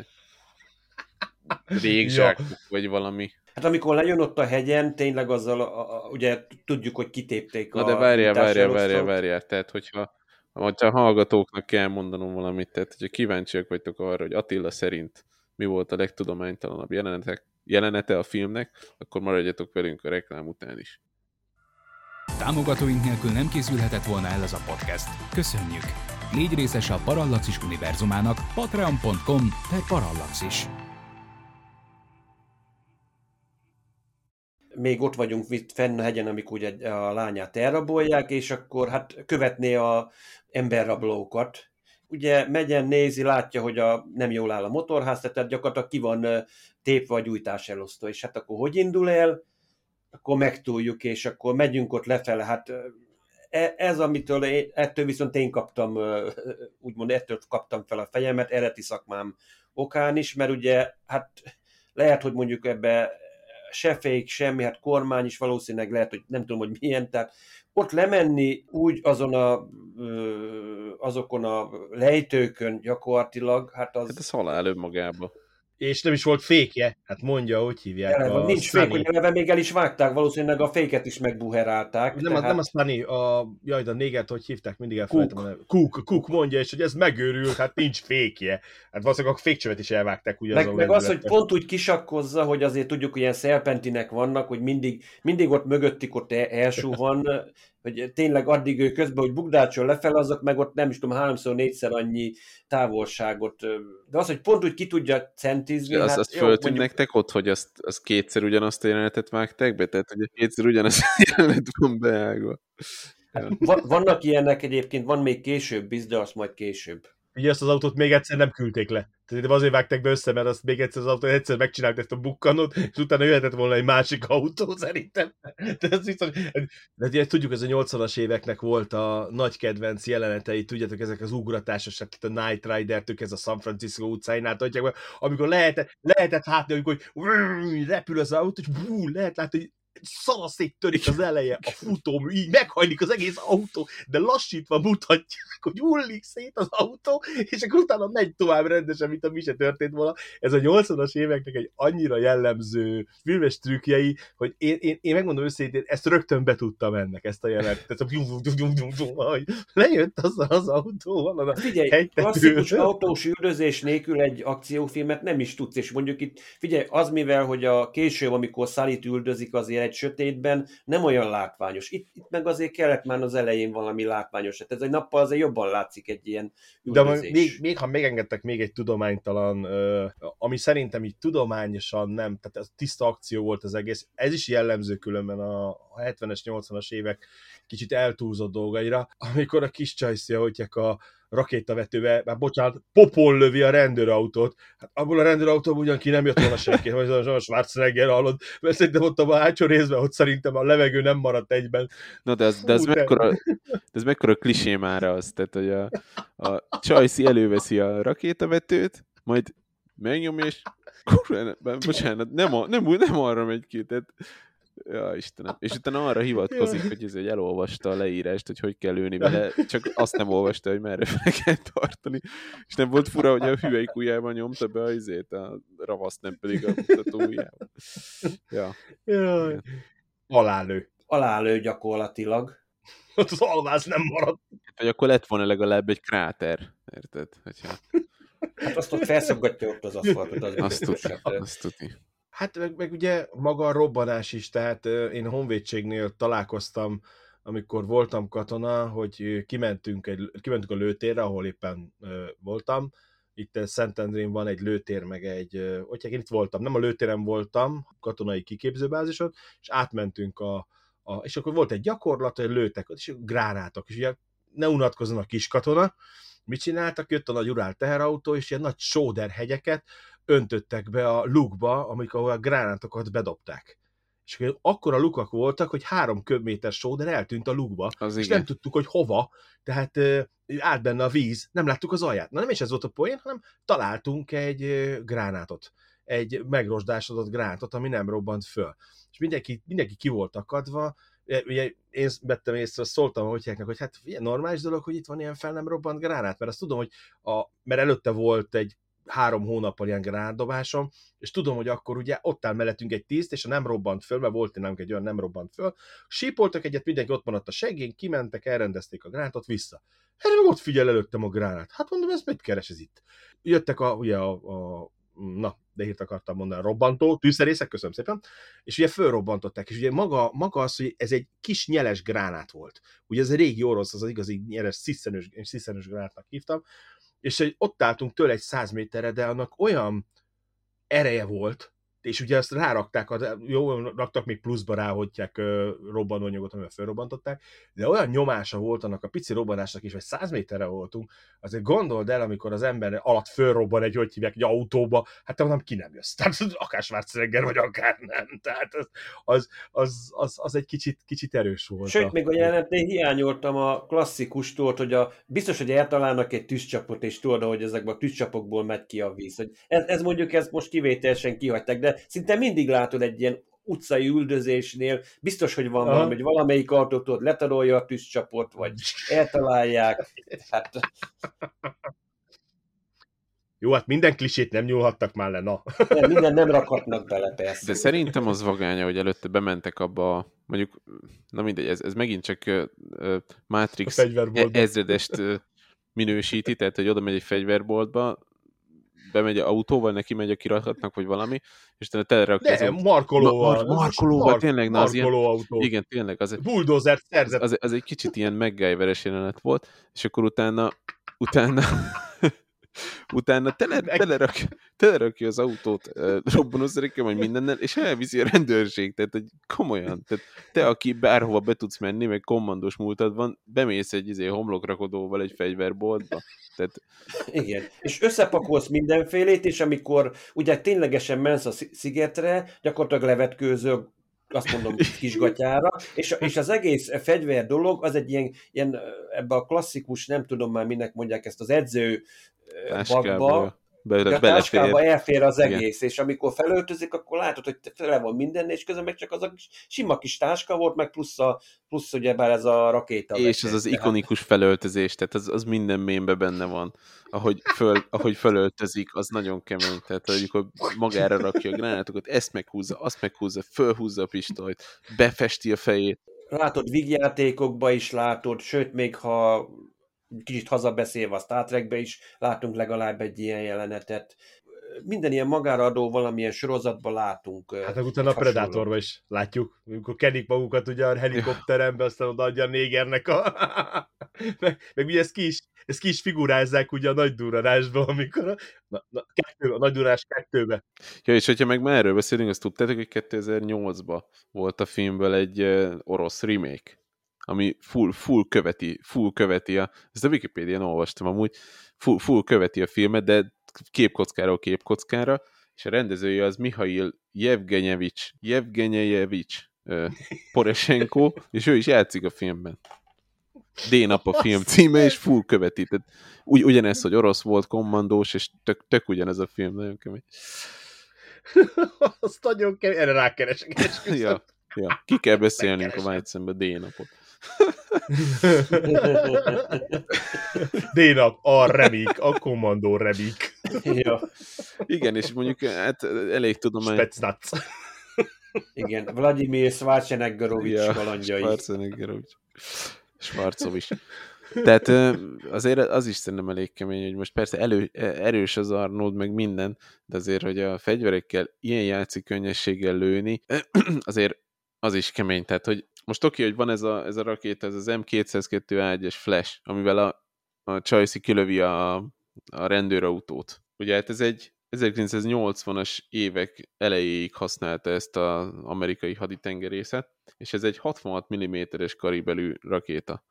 *laughs* régzsákok, vagy valami. Hát amikor lejön ott a hegyen, tényleg azzal, a, a, ugye tudjuk, hogy kitépték Na a de várjál, várjál, várjál, várjál, tehát hogyha, hogyha a hallgatóknak kell mondanom valamit, tehát hogyha kíváncsiak vagytok arra, hogy Attila szerint mi volt a legtudománytalanabb jelenetek, jelenete a filmnek, akkor maradjatok velünk a reklám után is. Támogatóink nélkül nem készülhetett volna el ez a podcast. Köszönjük! Légy részes a Parallaxis univerzumának patreon.com per Parallaxis. Még ott vagyunk itt fenn a hegyen, amikor ugye a lányát elrabolják, és akkor hát követné a emberrablókat. Ugye megyen, nézi, látja, hogy a, nem jól áll a motorház, tehát gyakorlatilag ki van tépve a gyújtás elosztó, és hát akkor hogy indul el? Akkor megtúljuk, és akkor megyünk ott lefele, hát e, ez, amitől én, ettől viszont én kaptam, úgymond ettől kaptam fel a fejemet, eredeti szakmám okán is, mert ugye, hát lehet, hogy mondjuk ebbe se fék, semmi, hát kormány is valószínűleg lehet, hogy nem tudom, hogy milyen, tehát ott lemenni úgy azon a, azokon a lejtőkön gyakorlatilag, hát az... Hát ez halál önmagába. És nem is volt fékje, hát mondja, hogy hívják. Eleve, a nincs fék, hogy eleve még el is vágták, valószínűleg a féket is megbuherálták. Nem, tehát... nem a Sunny, a, jaj, de a négert, hogy hívták, mindig elfelejtem. Cook. Cook, mondja, és hogy ez megőrül, hát nincs fékje. Hát valószínűleg a fékcsövet is elvágták. Ugye meg, meg az, hogy pont úgy kisakkozza, hogy azért tudjuk, hogy ilyen szerpentinek vannak, hogy mindig, mindig ott mögöttik ott van, hogy tényleg addig ő közben, hogy bugdácsol lefel, azok meg ott nem is tudom, háromszor, négyszer annyi távolságot. De az, hogy pont úgy ki tudja centizni. Az, hát, azt föltűnt mondjuk... nektek ott, hogy azt, azt kétszer ugyanazt a jelenetet vágták be? Tehát, hogy kétszer ugyanazt a *laughs* jelenet van beágva. Hát, vannak ilyenek egyébként, van még később is, de azt majd később. Ugye ezt az autót még egyszer nem küldték le. Tehát azért vágták be össze, mert azt még egyszer az autó egyszer megcsinált ezt a bukkanot, és utána jöhetett volna egy másik autó *laughs* szerintem. De, ez biztos, de ugye tudjuk, ez a 80-as éveknek volt a nagy kedvenc jelenetei, tudjátok, ezek az ugratásos, itt a Night Rider-tök, ez a San Francisco utcáin átadják, amikor lehetett, lehetett látni, amikor hogy repül az autó, és bú, lehet látni, hogy szanaszét törik az eleje, a futó, így meghajlik az egész autó, de lassítva mutatják, hogy hullik szét az autó, és akkor utána megy tovább rendesen, mint a mi se történt volna. Ez a 80-as éveknek egy annyira jellemző filmes trükkjei, hogy én, én, én megmondom őszintén, ezt rögtön betudtam ennek, ezt a jelenet. Tehát a hogy lejött az az autó, van a Figyelj, klasszikus autós üldözés nélkül egy akciófilmet nem is tudsz, és mondjuk itt, figyelj, az mivel, hogy a később, amikor Szalit üldözik, azért egy sötétben nem olyan látványos. Itt, itt meg azért kellett már az elején valami látványos. Hát ez egy nappal azért jobban látszik egy ilyen üldözés. De még, még, ha megengedtek még egy tudománytalan, ami szerintem így tudományosan nem, tehát ez tiszta akció volt az egész, ez is jellemző különben a 70-es, 80-as évek kicsit eltúlzott dolgaira, amikor a kis csajszia, hogy a rakétavetővel, már bocsánat, popol lövi a rendőrautót. Hát abból a rendőrautóból ugyan ki nem jött volna senki, hogy a Schwarzenegger hallod, mert szerintem ott a hátsó részben, ott szerintem a levegő nem maradt egyben. Na de ez, de ez, Fú, mekkora, de ez mekkora klisé már az, tehát hogy a, a Csajci előveszi a rakétavetőt, majd megnyomja, és kurva, bocsánat, nem, a, nem, nem arra megy ki, tehát Ja, Istenem. És *laughs* utána arra hivatkozik, hogy ez egy elolvasta a leírást, hogy hogy kell lőni vele, csak azt nem olvasta, hogy merre fel kell tartani. És nem volt fura, hogy a hüvelyk ujjában nyomta be a izét, a ravaszt, nem pedig a mutató ujjában. Ja. Jaj. Alálő. Alálő gyakorlatilag. Ott *laughs* az alvász nem maradt. Hát, vagy akkor lett volna legalább egy kráter, érted? Hogyha... Hát azt ott felszabgatja ott az aszfaltot. Az azt tuti, azt tuti. Hát meg, meg ugye maga a robbanás is, tehát én honvédségnél találkoztam, amikor voltam katona, hogy kimentünk, egy, kimentünk a lőtérre, ahol éppen voltam, itt Szentendrén van egy lőtér, meg egy, hogy én itt voltam, nem a lőtéren voltam, katonai kiképzőbázison, és átmentünk a, a és akkor volt egy gyakorlat, hogy lőtek, és gránátok, és ugye ne unatkozzon a kis katona, mit csináltak? Jött a nagy urál teherautó, és ilyen nagy sóder hegyeket öntöttek be a lukba, amikor a gránátokat bedobták. És akkor a lukak voltak, hogy három köbméter sóder eltűnt a lukba, az és igen. nem tudtuk, hogy hova, tehát állt benne a víz, nem láttuk az alját. Na nem is ez volt a poén, hanem találtunk egy gránátot, egy megrosdásodott gránátot, ami nem robbant föl. És mindenki, mindenki ki volt akadva, ugye én vettem észre, szóltam a hotyáknak, hogy hát ilyen normális dolog, hogy itt van ilyen fel nem robbant gránát, mert azt tudom, hogy a, mert előtte volt egy három hónappal ilyen gránátdobásom, és tudom, hogy akkor ugye ott áll mellettünk egy tiszt, és a nem robbant föl, mert volt nálunk egy olyan nem robbant föl, sípoltak egyet, mindenki ott maradt a segén, kimentek, elrendezték a gránátot vissza. Erre meg ott figyel előttem a gránát. Hát mondom, ez mit keres ez itt? Jöttek a, ugye a, a na, de hírt akartam mondani, robbantó, tűzszerészek, köszönöm szépen, és ugye fölrobbantották, és ugye maga, maga az, hogy ez egy kis nyeles gránát volt. Ugye ez egy régi orosz, az az igazi nyeles sziszenős, sziszenős gránátnak hívtam, és hogy ott álltunk tőle egy száz méterre, de annak olyan ereje volt, és ugye ezt rárakták, jó, raktak még pluszba rá, hogyják robbanóanyagot, amivel felrobbantották, de olyan nyomása volt annak a pici robbanásnak is, hogy 100 méterre voltunk, azért gondold el, amikor az ember alatt fölrobban egy, hogy hívják, egy autóba, hát mondom, ki nem jössz. Tehát akár Schwarzenegger, vagy akár nem. Tehát az, az, az, az, az egy kicsit, kicsit erős volt. Sőt, még a jelenetnél hiányoltam a klasszikustól, hogy a, biztos, hogy eltalálnak egy tűzcsapot, és tudod, hogy ezekben a tűzcsapokból megy ki a víz. Hogy ez, ez mondjuk, ez most kivételesen kihagyták, de szinte mindig látod egy ilyen utcai üldözésnél, biztos, hogy van Aha. valami, hogy valamelyik autótól letarolja a tűzcsapot, vagy eltalálják. Hát, Jó, hát minden klisét nem nyúlhattak már le, na. nem, minden nem rakhatnak bele, persze. De szerintem az vagánya, hogy előtte bementek abba, a- mondjuk, na mindegy, ez, ez megint csak A Matrix e- ezredest ö, minősíti, tehát hogy oda megy egy fegyverboltba, bemegy a autóval, neki megy a kirakatnak, vagy valami, és utána telerakja az De, autó- markolóval. Mar- markolóval, tényleg, na, az ilyen- Markoló autó. Igen, tényleg, az, Bulldozert szerzett. az, az egy kicsit ilyen MacGyveres jelenet volt, és akkor utána, utána, utána tele, telerak, telerakja az autót uh, robbanószerekkel, vagy mindennel, és elviszi a rendőrség, tehát hogy komolyan, tehát te, aki bárhova be tudsz menni, meg kommandós múltad van, bemész egy izé, homlokrakodóval egy fegyverboltba, tehát Igen, és összepakolsz mindenfélét, és amikor ugye ténylegesen mensz a szi- szigetre, gyakorlatilag levetkőzöl, azt mondom, kisgatyára, és, és az egész fegyver dolog, az egy ilyen, ilyen ebbe a klasszikus, nem tudom már minek mondják ezt, az edző táskába be, de a táskába elfér az Igen. egész, és amikor felöltözik, akkor látod, hogy tele van minden, és közben meg csak az a kis, sima kis táska volt, meg plusz, a, plusz ugyebár ez a rakéta. És az az ikonikus felöltözés, tehát az, az minden mémbe benne van. Ahogy, föl, ahogy felöltözik, az nagyon kemény. Tehát amikor magára rakja a gránátokat, ezt meghúzza, azt meghúzza, fölhúzza a pistolyt, befesti a fejét. látod, vígjátékokba is látod, sőt, még ha kicsit hazabeszélve a Star Trekbe is látunk legalább egy ilyen jelenetet. Minden ilyen magára adó valamilyen sorozatban látunk. Hát meg utána a. Predatorban is látjuk, amikor kenik magukat ugye a helikopterembe, aztán odaadja a négernek a... *laughs* meg, meg ugye ezt ki is, ezt ki is figurázzák ugye a nagy durranásban, amikor a, na, na, kettő, a nagy durranás kettőbe. Ja, és hogyha meg már erről beszélünk, azt tudtátok, hogy 2008-ban volt a filmből egy orosz remake, ami full, full követi, full követi a, ezt a Wikipédián olvastam amúgy, full, full követi a filmet, de képkockáról képkockára, és a rendezője az Mihail Jevgenyevics, Jevgenyevics uh, Poroshenko, és ő is játszik a filmben. D-nap a film címe, és full követi. Tehát ugy, ugyanez, hogy orosz volt, kommandós, és tök, tök ugyanez a film, nagyon kemény. *laughs* Azt nagyon kell, erre rákeresek. Ja, ja. Ki kell beszélnünk a White Szembe D-napot. *laughs* D-nap, a remik, a kommandó remik. ja, Igen, és mondjuk hát elég tudomány. Spetsnaz. igen, Vladimir Schwarzeneggerovics ja, kalandjai. Schwarzeneggerovics. Schwarzovics. Tehát azért az is szerintem elég kemény, hogy most persze elő, erős az Arnold, meg minden, de azért, hogy a fegyverekkel ilyen játszik könnyességgel lőni, azért az is kemény. Tehát, hogy most oké, hogy van ez a, ez a rakéta, ez az M202A1-es Flash, amivel a, a Csajci kilövi a, a rendőrautót. Ugye hát ez egy 1980-as évek elejéig használta ezt az amerikai haditengerészet, és ez egy 66 mm-es karibelű rakéta.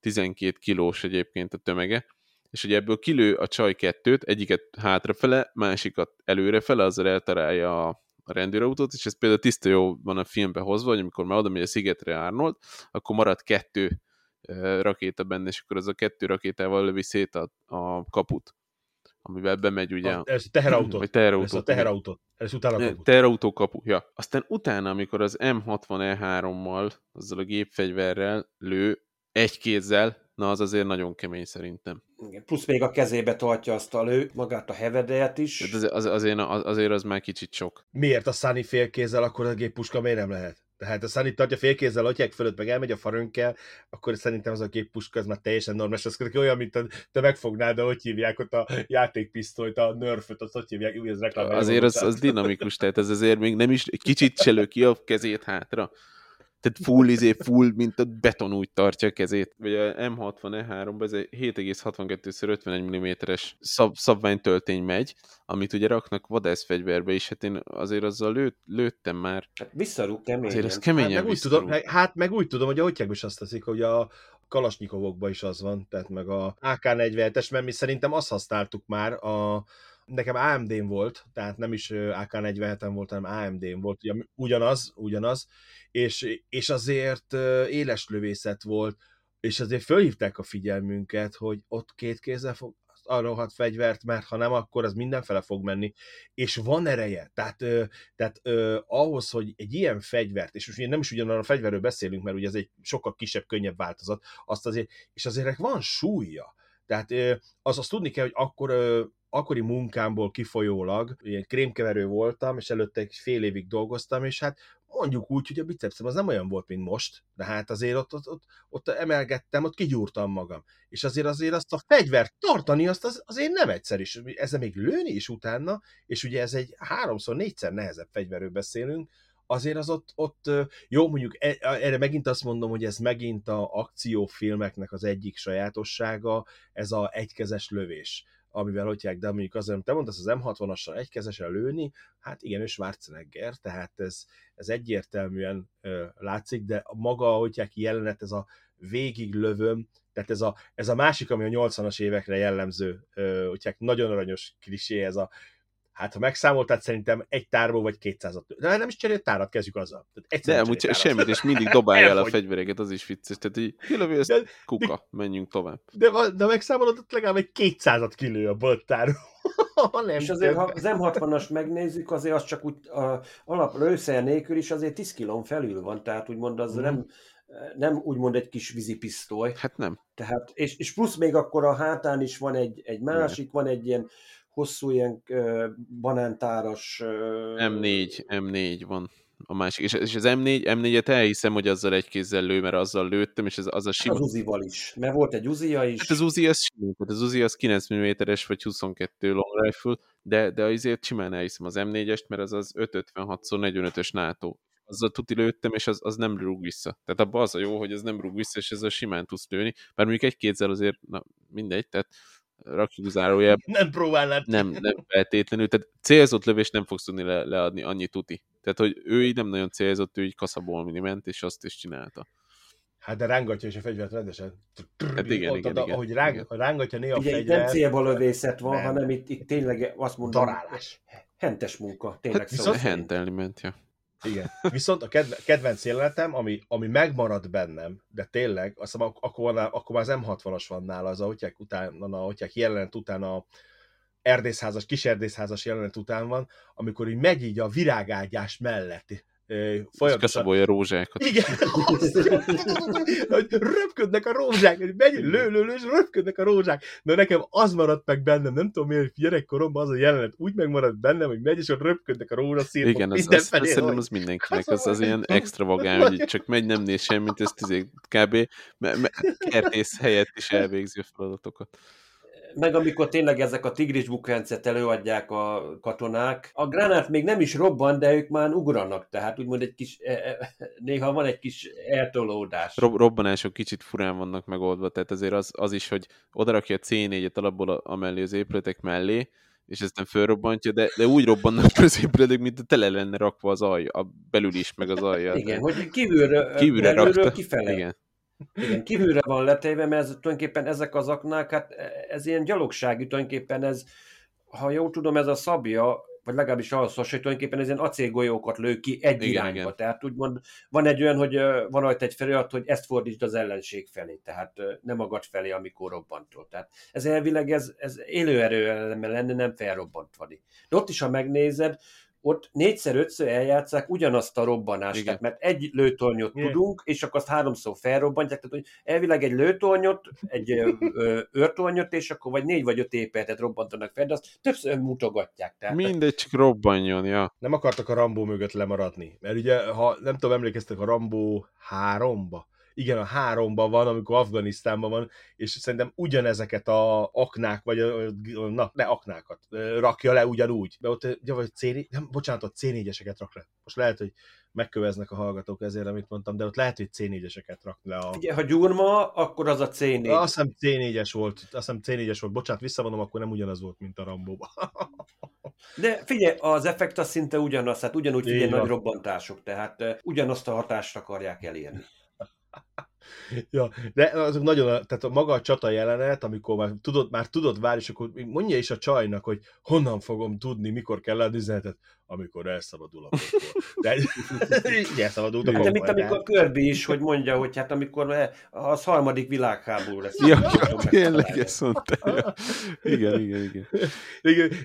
12 kilós egyébként a tömege, és ugye ebből kilő a csaj kettőt, egyiket hátrafele, másikat előrefele, azzal eltalálja a, a rendőrautót, és ez például tiszta jó van a filmbe hozva, hogy amikor már oda megy a szigetre Arnold, akkor marad kettő rakéta benne, és akkor az a kettő rakétával lövi szét a, a kaput, amivel bemegy ugye... A, ez a teherautót. *clears throat* Vagy teherautót, Ez a igen. teherautót. Ez utána kaput. Teherautó kapu, ja. Aztán utána, amikor az M60E3-mal, azzal a gépfegyverrel lő egy kézzel, na az azért nagyon kemény szerintem. Igen, Plusz még a kezébe tartja azt a lő, magát a hevedelyet is. Az, az, azért, az, azért az már kicsit sok. Miért a Sunny félkézzel, akkor a géppuska miért nem lehet? Tehát a Sunny tartja félkézzel, atyák fölött, meg elmegy a farönkkel, akkor szerintem az a géppuska az már teljesen normális. Az olyan, mint a, te megfognád, de hogy hívják ott a játékpisztolyt, a nerföt, azt hogy hívják, úgy ez reklám. Azért az, az dinamikus, tehát ez azért még nem is, kicsit se ki a kezét hátra. Tehát full, izé, full, mint a beton úgy tartja a kezét. Vagy a M60E3-ban ez egy 7,62x51 mm-es szab, szabványtöltény megy, amit ugye raknak vadászfegyverbe is, hát én azért azzal lőtt, lőttem már. Hát visszarúg keményen. Azért ez keményen Hát meg, úgy tudom, hát meg úgy tudom, hogy a hotyák is azt teszik, hogy a kalasnyikovokban is az van, tehát meg a AK-47-es, mert mi szerintem azt használtuk már, a, nekem AMD-n volt, tehát nem is ö, AK-47-en volt, hanem AMD-n volt, ugyanaz, ugyanaz, és, és azért éles lövészet volt, és azért fölhívták a figyelmünket, hogy ott két kézzel fog a rohadt fegyvert, mert ha nem, akkor az mindenfele fog menni, és van ereje. Tehát, ö, tehát ö, ahhoz, hogy egy ilyen fegyvert, és most ugye nem is ugyanarra a fegyverről beszélünk, mert ugye ez egy sokkal kisebb, könnyebb változat, azt azért, és azért van súlya. Tehát ö, az azt tudni kell, hogy akkor ö, akkori munkámból kifolyólag, ilyen krémkeverő voltam, és előtte egy fél évig dolgoztam, és hát mondjuk úgy, hogy a bicepszem az nem olyan volt, mint most, de hát azért ott, ott, ott, ott emelgettem, ott kigyúrtam magam. És azért azért azt a fegyvert tartani, azt az, azért nem egyszer is. Ezzel még lőni is utána, és ugye ez egy háromszor, négyszer nehezebb fegyverről beszélünk, azért az ott, ott jó, mondjuk e- erre megint azt mondom, hogy ez megint a akciófilmeknek az egyik sajátossága, ez a egykezes lövés amivel hogyják, de mondjuk azért, te mondasz, az M60-assal egykezesen lőni, hát igen, ő Schwarzenegger, tehát ez, ez egyértelműen ö, látszik, de maga, hogyják jelenet, ez a végig lövöm, tehát ez a, ez a másik, ami a 80-as évekre jellemző, ö, nagyon aranyos klisé, ez a Hát ha megszámoltad, szerintem egy tárból vagy 200-at. De nem is cserélt tárat, kezdjük azzal. Tehát De egyszerűen amúgy cserélt semmit, tárat. és mindig dobálja el a *laughs* fegyvereket, az is vicces. Tehát így kilövi ezt, De- kuka, menjünk tovább. De, va- de megszámolod, ott legalább egy 200-at kilő a boltáró. *laughs* nem És azért, ha az M60-as megnézzük, azért az csak úgy a, alap lőszer nélkül is azért 10 kilón felül van, tehát úgymond az Mhm. nem, nem úgymond egy kis vízipisztoly. Hát nem. Tehát, és, és plusz még akkor a hátán is van egy, egy másik, van egy ilyen hosszú ilyen banántáras... Uh, M4, M4 van a másik. És, és az M4, M4-et elhiszem, hogy azzal egy kézzel lő, mert azzal lőttem, és ez, az a sima. Az Uzival is, mert volt egy Uzia is. Hát az Uzi az simán, tehát az Uzi az 9 mm-es vagy 22 long rifle, de, de azért simán elhiszem az M4-est, mert az az 556x45-ös NATO. Azzal tuti lőttem, és az, az nem rúg vissza. Tehát abban az a jó, hogy ez nem rúg vissza, és ezzel simán tudsz lőni. Bár mondjuk egy kézzel azért, na mindegy, tehát rakjuk zárójelbe, *laughs* Nem próbálnád. nem, nem feltétlenül, tehát célzott lövést nem fogsz tudni le, leadni, annyi tuti. Tehát, hogy ő így nem nagyon célzott, ő így kaszabolni ment, és azt is csinálta. Hát de rángatja is a fegyvert rendesen. Hát igen, Ott, igen, oda, igen, Ahogy ráng, igen. rángatja néha a Ugye itt nem fegyvert, célba lövészet van, Nem. hanem itt, itt tényleg azt mondom, darálás. hentes munka, tényleg Hát viszont. Hentelni ment, ja. Igen. *laughs* Viszont a kedve, kedvenc jelenetem, ami, ami megmaradt bennem, de tényleg, azt hiszem, ak- akkor, akkor már az M60-as van nála, az a hotyák után, a hotyák jelenet után a erdészházas, kis erdészházas jelenet után van, amikor így megy így a virágágyás mellett. Folyamatosan kaszabolja rózsákat. Igen, hogy röpködnek a rózsák, hogy megy, lő, lő, lő, és röpködnek a rózsák. De nekem az maradt meg bennem, nem tudom miért, gyerekkoromban az a jelenet úgy megmaradt bennem, hogy megy, és ott röpködnek a rózsaszírmok Igen, az, az, az, szerintem az mindenkinek, az, az ilyen extravagány, hogy csak megy, nem néz semmit, ez tizé, kb. Kertész helyett is elvégzi a feladatokat. Meg amikor tényleg ezek a tigris bukráncet előadják a katonák, a gránát még nem is robban, de ők már ugranak, tehát úgymond egy kis, e, e, néha van egy kis eltolódás. Rob, robbanások kicsit furán vannak megoldva, tehát azért az, az is, hogy odarakja a C4-et alapból a- amellé az épületek mellé, és ezt nem fölrobbantja, de, de úgy robbannak fel az épületek, mint a tele lenne rakva az alja, a belül is, meg az alja. Igen, hogy kívülről, kívülre belülről rakta. kifele. Igen. Igen, kívülre van letéve, mert ez, tulajdonképpen ezek az aknák, hát ez ilyen gyalogsági, tulajdonképpen ez, ha jól tudom, ez a szabja, vagy legalábbis ahhoz hasonlít, hogy tulajdonképpen ez ilyen acélgolyókat lő ki egy Igen, irányba. igen. Tehát úgymond van egy olyan, hogy van rajta egy felirat, hogy ezt fordítsd az ellenség felé, tehát nem magad felé, amikor robbantol. Tehát ez elvileg ez, ez élő erőeleme lenne, nem felrobbantani. De ott is, ha megnézed, ott négyszer-ötször eljátszák ugyanazt a robbanást, Igen. tehát mert egy lőtornyot Igen. tudunk, és akkor azt háromszor felrobbantják, tehát hogy elvileg egy lőtornyot, egy őrtornyot, és akkor vagy négy vagy öt épületet robbantanak fel, de azt többször mutogatják. Tehát Mindegy, csak robbanjon, ja. nem akartak a Rambó mögött lemaradni. Mert ugye, ha nem tudom, emlékeztek a Rambó 3-ba, igen, a háromban van, amikor Afganisztánban van, és szerintem ugyanezeket a aknák, vagy a, na, ne aknákat, rakja le ugyanúgy. De ott, ja, vagy C, nem, bocsánat, ott C4-eseket rak le. Most lehet, hogy megköveznek a hallgatók ezért, amit mondtam, de ott lehet, hogy C4-eseket rak le a... Ugye, ha gyurma, akkor az a C4. Azt hiszem C4-es volt, azt hiszem C4-es volt. Bocsánat, visszavonom, akkor nem ugyanaz volt, mint a Rambóban. *laughs* De figyelj, az effekt az szinte ugyanaz, hát ugyanúgy figyelj, nagy robbantások, tehát ugyanazt a hatást akarják elérni. Ja, de azok nagyon, tehát a maga a csata jelenet, amikor már tudod, már tudod várni, és akkor mondja is a csajnak, hogy honnan fogom tudni, mikor kell leadni üzenetet, amikor elszabadul a pokol. De *laughs* így elszabadult a De pokol. mint amikor Kirby is, hogy mondja, hogy hát amikor eh, az harmadik világháború lesz. Ja, ja, tényleg ezt mondta. Ja. Igen, igen, igen.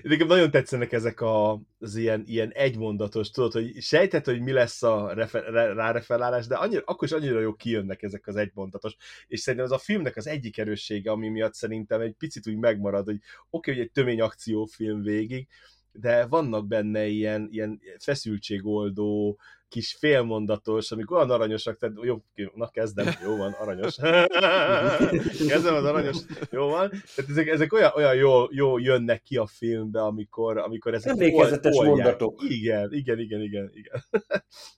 Nekem, nagyon tetszenek ezek a, az ilyen, ilyen egymondatos, tudod, hogy sejtett, hogy mi lesz a refer, re, ráreferálás, de annyira, akkor is annyira jó kijönnek ezek az egymondatos, és szerintem ez a filmnek az egyik erőssége, ami miatt szerintem egy picit úgy megmarad, hogy oké, okay, hogy egy tömény akciófilm végig, de vannak benne ilyen, ilyen feszültségoldó, kis félmondatos, amik olyan aranyosak, tehát jó, na kezdem, jó van, aranyos. *laughs* kezdem az aranyos, jó van. Tehát ezek, ezek olyan, olyan jól, jól jönnek ki a filmbe, amikor, amikor ezek Emlékezetes oldják. mondatok. Igen, igen, igen, igen, igen.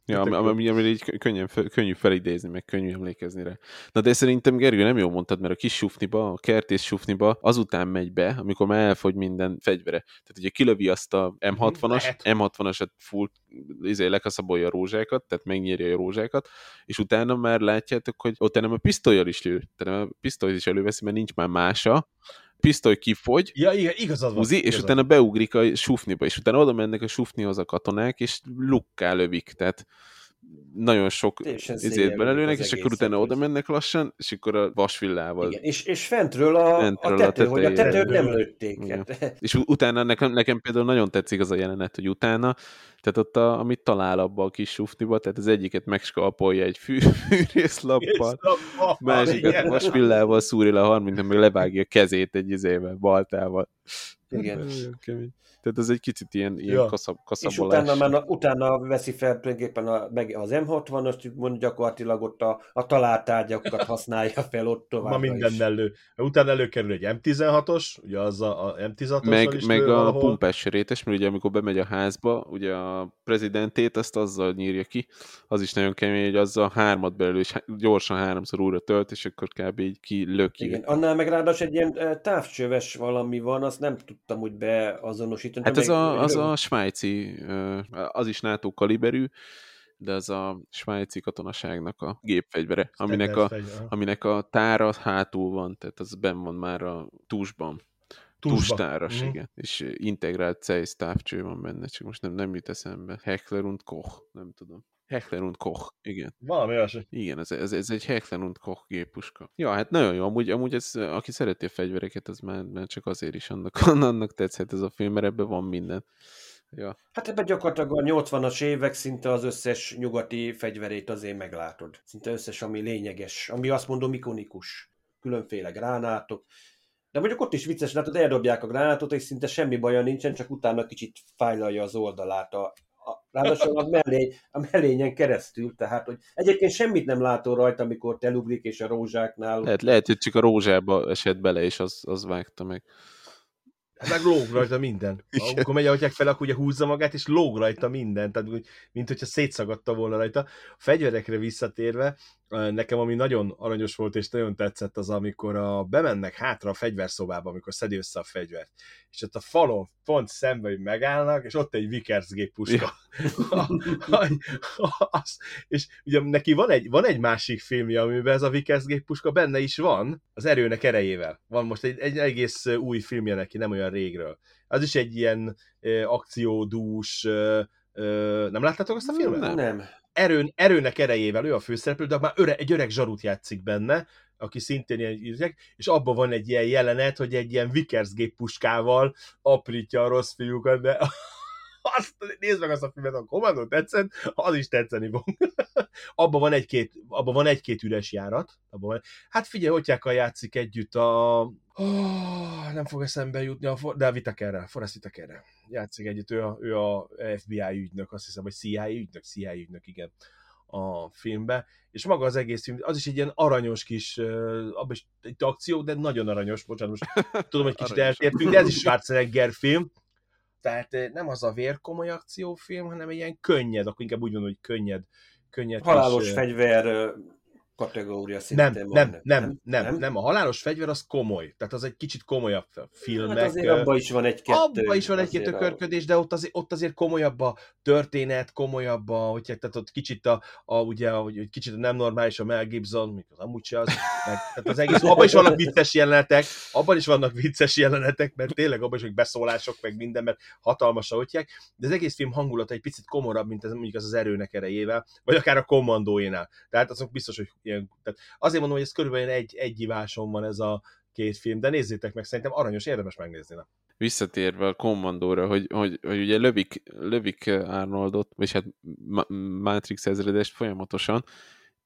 Ja, ami, ami, ami így könnyen, könnyű felidézni, meg könnyű emlékezni rá. Na de szerintem, Gergő, nem jól mondtad, mert a kis sufniba, a kertész sufniba azután megy be, amikor már elfogy minden fegyvere. Tehát ugye kilövi azt a M60-as, Lehet. M60-asat full izé, lekaszabolja a rózsákat, tehát megnyírja a rózsákat, és utána már látjátok, hogy ott nem a pisztolyjal is lő, tehát a pisztolyt is előveszi, mert nincs már mása, pisztoly kifogy, Ja, igen, igazad van. És igazad utána van. beugrik a sufniba, és utána oda mennek a sufnihoz a katonák, és lukká lövik, tehát nagyon sok izét belelőnek, és akkor utána oda mennek lassan, és akkor a vasvillával. Igen, és, és fentről a, Fentről a a tető, hogy a tetőt nem lőtték. Hát, És utána nekem, nekem például nagyon tetszik az a jelenet, hogy utána, tehát ott, a, amit talál abba a kis sufniba, tehát az egyiket megskalpolja egy fű, *laughs* fűrészlappal, másikat vasvillával szúri le a harminten, meg levágja a kezét egy izével, baltával. Igen. Kemény. Tehát ez egy kicsit ilyen, ilyen Ja. kaszab, És utána, már, utána veszi fel tulajdonképpen a, meg az M60-ast, úgymond gyakorlatilag ott a, a találtárgyakat *laughs* használja fel ott tovább. Ma minden elő. Utána előkerül egy M16-os, ugye az a, a M16-os meg, is meg a valahol. pumpás rétes, mert ugye amikor bemegy a házba, ugye a prezidentét azt azzal nyírja ki, az is nagyon kemény, hogy azzal hármat belül, és gyorsan háromszor újra tölt, és akkor kb. így kilöki. Igen, annál meg ráadásul egy ilyen távcsöves valami van, azt nem tudtam úgy beazonosítani. Hát ez Meg- a, az a svájci, az is NATO kaliberű, de az a svájci katonaságnak a gépfegyvere, aminek a, aminek a tára hátul van, tehát az benn van már a túsban. Túsba. Tústáras, Mhm. igen. És integrált Zeiss távcső van benne, csak most nem, nem jut eszembe. Heckler und Koch, nem tudom. Heckler und Koch, igen. Valami olyasmi. Igen, ez, ez, ez egy Heckler und Koch géppuska. Ja, hát nagyon jó. Amúgy, amúgy ez, aki szereti a fegyvereket, az már, már csak azért is annak, *laughs* annak tetszett ez a film, mert ebben van minden. Ja. Hát ebben gyakorlatilag a 80-as évek szinte az összes nyugati fegyverét azért meglátod. Szinte összes, ami lényeges, ami azt mondom ikonikus. Különféle gránátok. De mondjuk ott is vicces, látod, eldobják a gránátot, és szinte semmi baja nincsen, csak utána kicsit fájlalja az oldalát a ráadásul a, mellény, a mellényen keresztül, tehát hogy egyébként semmit nem látod rajta, amikor te elugrik, és a rózsáknál Lehet, lehet, hogy csak a rózsába esett bele, és az, az vágta meg. Meg lóg rajta minden. *laughs* Amikor megy ahogy fel, akkor ugye húzza magát, és lóg rajta minden. Tehát, úgy, mint hogyha szétszagadta volna rajta. A fegyverekre visszatérve, nekem ami nagyon aranyos volt, és nagyon tetszett az, amikor a, bemennek hátra a fegyverszobába, amikor szedi össze a fegyvert. És ott a falon pont szembe, hogy megállnak, és ott egy Vickers géppuska. *laughs* Az- és ugye neki van egy, van egy másik filmje, amiben ez a Vickers géppuska benne is van, az erőnek erejével. Van most egy, egy egész új filmje neki, nem olyan régről. Az is egy ilyen ö, akciódús, ö, nem láttátok azt a filmet? Nem. nem. Erőn, erőnek erejével ő a főszereplő, de már öre, egy öreg zsarut játszik benne, aki szintén ilyen írják, és abban van egy ilyen jelenet, hogy egy ilyen Vickers géppuskával aprítja a rossz fiúkat, de azt, nézd meg azt a filmet, a kommandó tetszett, az is tetszeni fog. *laughs* abban van egy-két, abban van egy-két üres járat. Abban van, hát figyelj, Otyákkal játszik együtt a... Oh, nem fog eszembe jutni, a, For- de a Whitakerrel, Forrest Whitakerrel játszik együtt, ő a, ő a FBI ügynök, azt hiszem, vagy CIA ügynök, CIA ügynök, igen. a filmbe, és maga az egész film, az is egy ilyen aranyos kis, abban is egy akció, de nagyon aranyos, bocsánat, most *laughs* tudom, hogy kicsit eltértünk, de ez is Schwarzenegger film, tehát eh, nem az a vérkomoly akciófilm, hanem egy ilyen könnyed, akkor inkább úgy mondom, hogy könnyed, könnyed Halálos eh, fegyver kategória szinte nem, van. nem, nem, nem, nem, a halálos fegyver az komoly, tehát az egy kicsit komolyabb filmek. Hát azért abban is van egy-kettő. Abban is van a- tökörködés, de ott azért, ott azért komolyabb a történet, komolyabb a, hogy tehát ott kicsit a, a ugye, hogy kicsit a nem normális a Mel Gibson, mikor amúgy se az, meg, tehát az egész, abban is vannak *laughs* vicces jelenetek, abban is vannak vicces jelenetek, mert tényleg abban is, hogy beszólások, meg minden, mert hatalmas, ahogy hívják, de az egész film hangulata egy picit komorabb, mint ez, mondjuk az az erőnek erejével, vagy akár a kommandóénál. Tehát azok biztos, hogy ilyen, tehát azért mondom, hogy ez körülbelül egy, egy van ez a két film, de nézzétek meg, szerintem aranyos, érdemes megnézni. Na. visszatérve a kommandóra, hogy, hogy, hogy ugye lövik, lövik Arnoldot, vagy hát Ma- Matrix ezredest folyamatosan,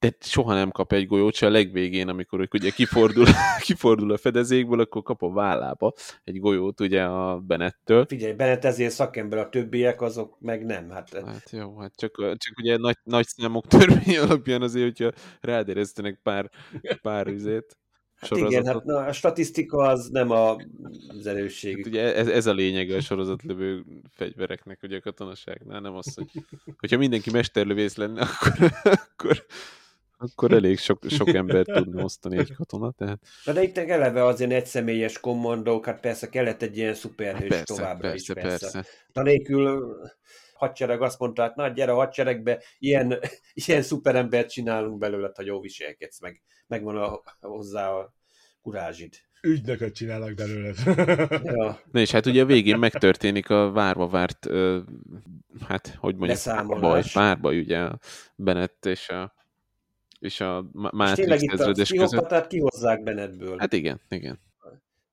de soha nem kap egy golyót, se a legvégén, amikor ugye kifordul, *laughs* kifordul a fedezékből, akkor kap a vállába egy golyót ugye a Benettől. Figyelj, Bennett ezért szakember, a többiek azok meg nem. Hát, Hát jó, hát csak, csak ugye nagy, nagy számok törvény alapján azért, hogyha rádereztenek pár, pár üzét, hát igen, hát na, a statisztika az nem a, az erősségük. Hát ugye ez, ez a lényege a sorozatlövő fegyvereknek, ugye a katonaságnál, nem az, hogy hogyha mindenki mesterlövész lenne, *laughs* akkor, akkor, akkor elég sok, sok embert tudna osztani egy katona, tehát Na de itt eleve azért egyszemélyes kommandók, hát persze kellett egy ilyen szuperhős persze, továbbra persze, is, persze. persze. Tanélkül hadsereg azt mondta, hát na gyere a hadseregbe, ilyen, *laughs* ilyen szuperembert csinálunk belőle, ha jó viselkedsz, meg, megvan a, hozzá a kurázsid. Ügynököt csinálnak belőle. *laughs* Ja, Na és hát ugye a végén megtörténik a várva várt, hát hogy mondjuk, baj, párbaj ugye a Bennett és a, és a Ma- és tényleg Matrix itt a pszichopatát kihozzák Bennettből. Hát igen, igen.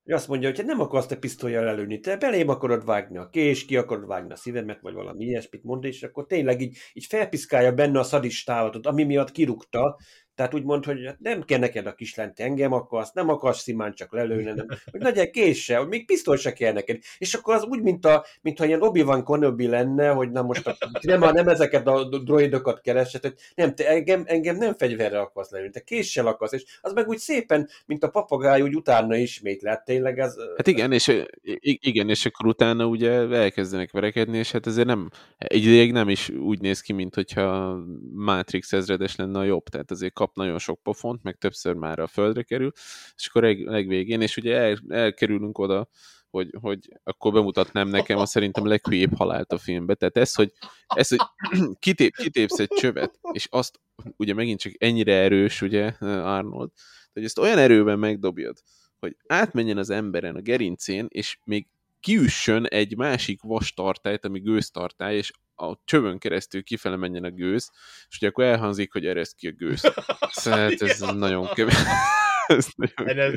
Hogy azt mondja, hogy hát nem akarsz te pisztolyjal előni, te belém akarod vágni a kés, ki akarod vágni a szívemet, vagy valami ilyesmit mond, és akkor tényleg így, így felpiszkálja benne a szadistálatot, ami miatt kirúgta, tehát úgy mond, hogy nem kell neked a kislány, te engem akarsz, nem akarsz szimán csak lelőni, nem. Hogy legyen késse, hogy még pisztoly se kell neked. És akkor az úgy, mint a, mintha ilyen Obi-Wan Kenobi lenne, hogy na most a, nem, nem ezeket a droidokat keresed, hogy nem, te engem, engem nem fegyverre akarsz lelőni, te késsel akarsz, és az meg úgy szépen, mint a papagáj, úgy utána ismétlet, tényleg ez... Hát igen, és, igen, és akkor utána ugye elkezdenek verekedni, és hát ezért nem, egy ideig nem is úgy néz ki, mint hogyha Matrix ezredes lenne a jobb, tehát azért kap nagyon sok pofont, meg többször már a földre kerül, és akkor leg, legvégén, és ugye el, elkerülünk oda, hogy, hogy akkor bemutatnám nekem a szerintem leghülyébb halált a filmbe. Tehát ez, hogy, ez, hogy *clears throat* kitép, kitépsz egy csövet, és azt ugye megint csak ennyire erős, ugye Arnold, hogy ezt olyan erőben megdobjad, hogy átmenjen az emberen a gerincén, és még kiüssön egy másik vastartályt, ami gőztartály, és a csövön keresztül kifele menjen a gőz, és ugye akkor elhangzik, hogy ereszt ki a gőz. *laughs* Szóval *laughs* ez nagyon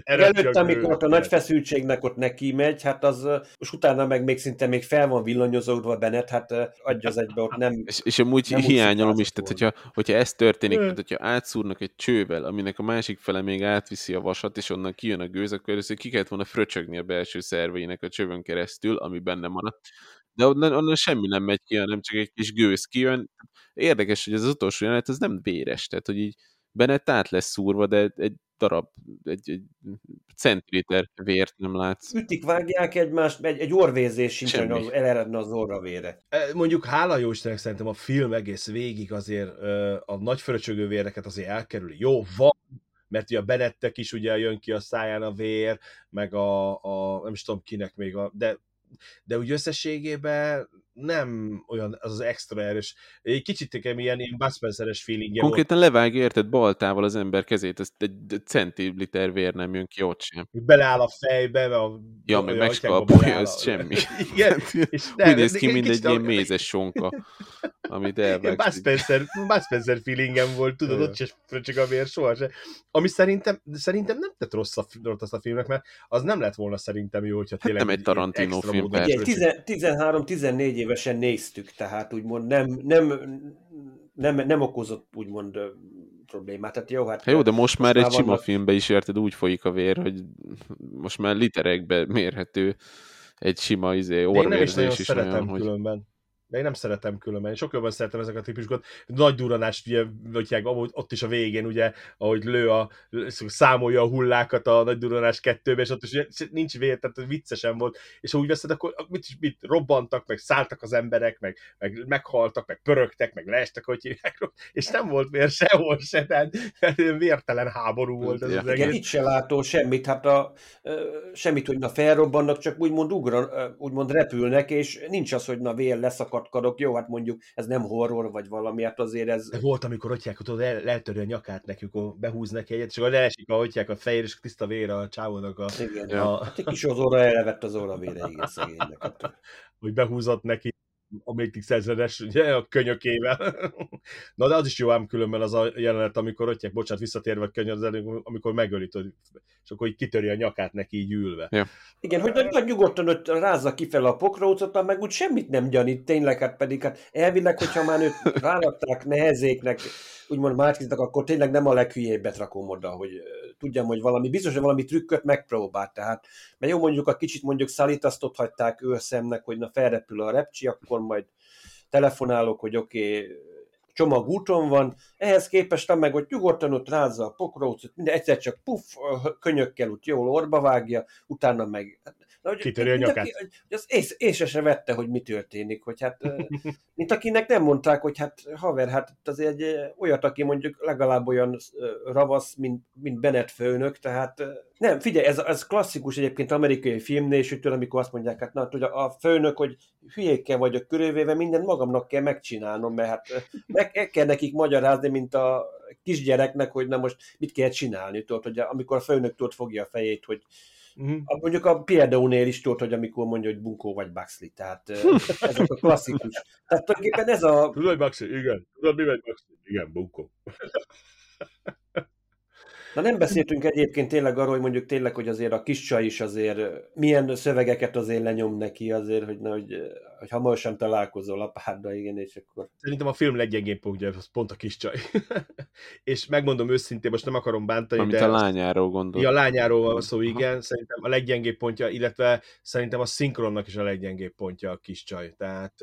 Előtte, csak amikor a nagy feszültségnek ott neki megy, hát az, és utána meg még szinte még fel van villanyozódva Bennett, hát adja az egybe ott nem... És, és amúgy Nem hiányolom is, tehát hogyha, hogyha ez történik, tehát hogyha átszúrnak egy csővel, aminek a másik fele még átviszi a vasat, és onnan kijön a gőz, akkor először ki kellett volna fröcsögni a belső szerveinek a csövön keresztül, ami benne maradt. De onnan, onnan semmi nem megy ki, hanem csak egy kis gőz kijön. Érdekes, hogy ez az utolsó jelenet, ez nem véres, tehát hogy így Bennett át lesz szúrva, de egy darab, egy, egy centiliter vért nem látsz. Ütik, vágják egymást, egy, egy orvézés sincs, hogy az eleredne az orra vére. E, Mondjuk hála jó Istennek szerintem a film egész végig azért a nagy fröcsögő véreket azért elkerüli. Jó, van, mert ugye a Benettek is ugye jön ki a száján a vér, meg a, a nem is tudom kinek még a, de de úgy összességében nem olyan az, az extra erős. Egy kicsit nekem ilyen, ilyen Bud Spencer-es feelingje volt. Konkrétan levágja, érted, baltával az ember kezét, ez egy centiliter vér nem jön ki ott sem. Beleáll a fejbe, a Ja, meg a megskalpolja, atyákba beleáll ez a- semmi. *laughs* Igen, *laughs* és Úgy néz ki, egy mint egy ilyen mézes sonka, *laughs* amit Ilyen Bud elvágsz. Spencer, Bud Spencer feelingem volt, tudod, ott se fröcsög a vér sohasem. Ami szerintem, szerintem nem tett rossz a, rossz a filmnek, mert az nem lett volna szerintem jó, hogyha tényleg nem egy Tarantino film, módon persze. Ugye, fröcsög. 13-14 évesen néztük, tehát úgymond nem, nem, nem, nem okozott úgymond problémát. Tehát jó, hát Hát jó, de most már egy sima vannak- filmbe is érted, úgy folyik a vér, hogy most már literekbe mérhető egy sima izé, nem is orvérzés is szeretem olyan, hogy... különben. De én nem szeretem különben. Sokkal jobban szeretem ezeket a típusokat. Nagy duranást, ugye, vagy ott is a végén, ugye, ahogy lő a, számolja a hullákat a nagy duranás kettőbe, és ott is ugye, nincs vér, tehát viccesen volt, és ha úgy veszed, akkor mit, mit robbantak, meg szálltak az emberek, meg, meg meghaltak, meg pörögtek, meg leestek, hogy hívják, és nem volt vér sehol se, tehát, vértelen háború volt ez ja. az egész. Igen, itt se látó semmit, hát a, semmit, hogy na felrobbannak, csak úgymond ugra, úgymond repülnek, és nincs az, hogy na vér leszakadkadok, jó, hát mondjuk ez nem horror, vagy valami, hát azért ez... Volt, amikor hogy tudod, el, eltörő a nyakát nekik, behúz neki egyet, és akkor leesik a ottják a fejér, és tiszta vér a csávónak a... Igen, a... hát egy kis az óra elevett az óra vére, igen, szegénynek. Hát. Hogy behúzott neki a Matrix ezredes, ugye, a könyökével. *laughs* Na, de az is jó ám különben az a jelenet, amikor ottják, bocsánat, visszatérve a könyv, amikor megölit, és akkor így kitöri a nyakát neki így ülve. Ja. Igen, hogy nagy, nyugodtan ott rázza kifele a pokrócot, meg úgy semmit nem gyanít, tényleg, hát pedig hát elvileg, hogyha már őt *laughs* rárakták nehezéknek, úgymond Márkiznak, akkor tényleg nem a leghülyébbet rakom oda, hogy tudjam, hogy valami, biztos, hogy valami trükköt megpróbált, tehát, mert jó mondjuk a kicsit mondjuk Szalitaszt ott hagyták őszemnek, hogy na felrepül a repcsi, akkor majd telefonálok, hogy oké, okay, csomag úton van, ehhez képest meg, hogy nyugodtan ott rázza a pokrócot, minden egyszer csak puff, könyökkel úgy jól orba vágja, utána meg Na, hogy, Kitöri a nyakát. Aki, az ész, észre se vette, hogy mi történik, hogy hát, *laughs* mint akinek nem mondták, hogy hát haver, hát azért egy olyat, aki mondjuk legalább olyan ravasz, mint, mint Bennett főnök, tehát nem, figyelj, ez, ez klasszikus egyébként amerikai filmnésítől, amikor azt mondják, hát na, hogy a főnök, hogy hülyékkel vagyok körülvéve, mindent magamnak kell megcsinálnom, mert hát meg kell nekik magyarázni, mint a kisgyereknek, hogy na most mit kell csinálni, tudod, hogy amikor a főnök tudod fogja a fejét, hogy Uh-huh. Mondjuk a Pierdónél is tudod, hogy amikor mondja, hogy bunkó vagy Baxley, tehát *laughs* ez a klasszikus. Tehát tulajdonképpen ez a... Tudod, Baxley, igen. Tudod, mi vagy Baxley? Igen, bunkó. *laughs* Na nem beszéltünk egyébként tényleg arról, hogy mondjuk tényleg, hogy azért a kis csaj is azért milyen szövegeket azért lenyom neki azért, hogy, na, hogy, hogy hamarosan találkozol apáddal, igen, és akkor... Szerintem a film leggyengébb pontja, az pont a kis csaj. *laughs* és megmondom őszintén, most nem akarom bántani, Amit de... a lányáról gondol. Ja, a lányáról van szó, igen. Szerintem a leggyengébb pontja, illetve szerintem a szinkronnak is a leggyengébb pontja a kis csaj. Tehát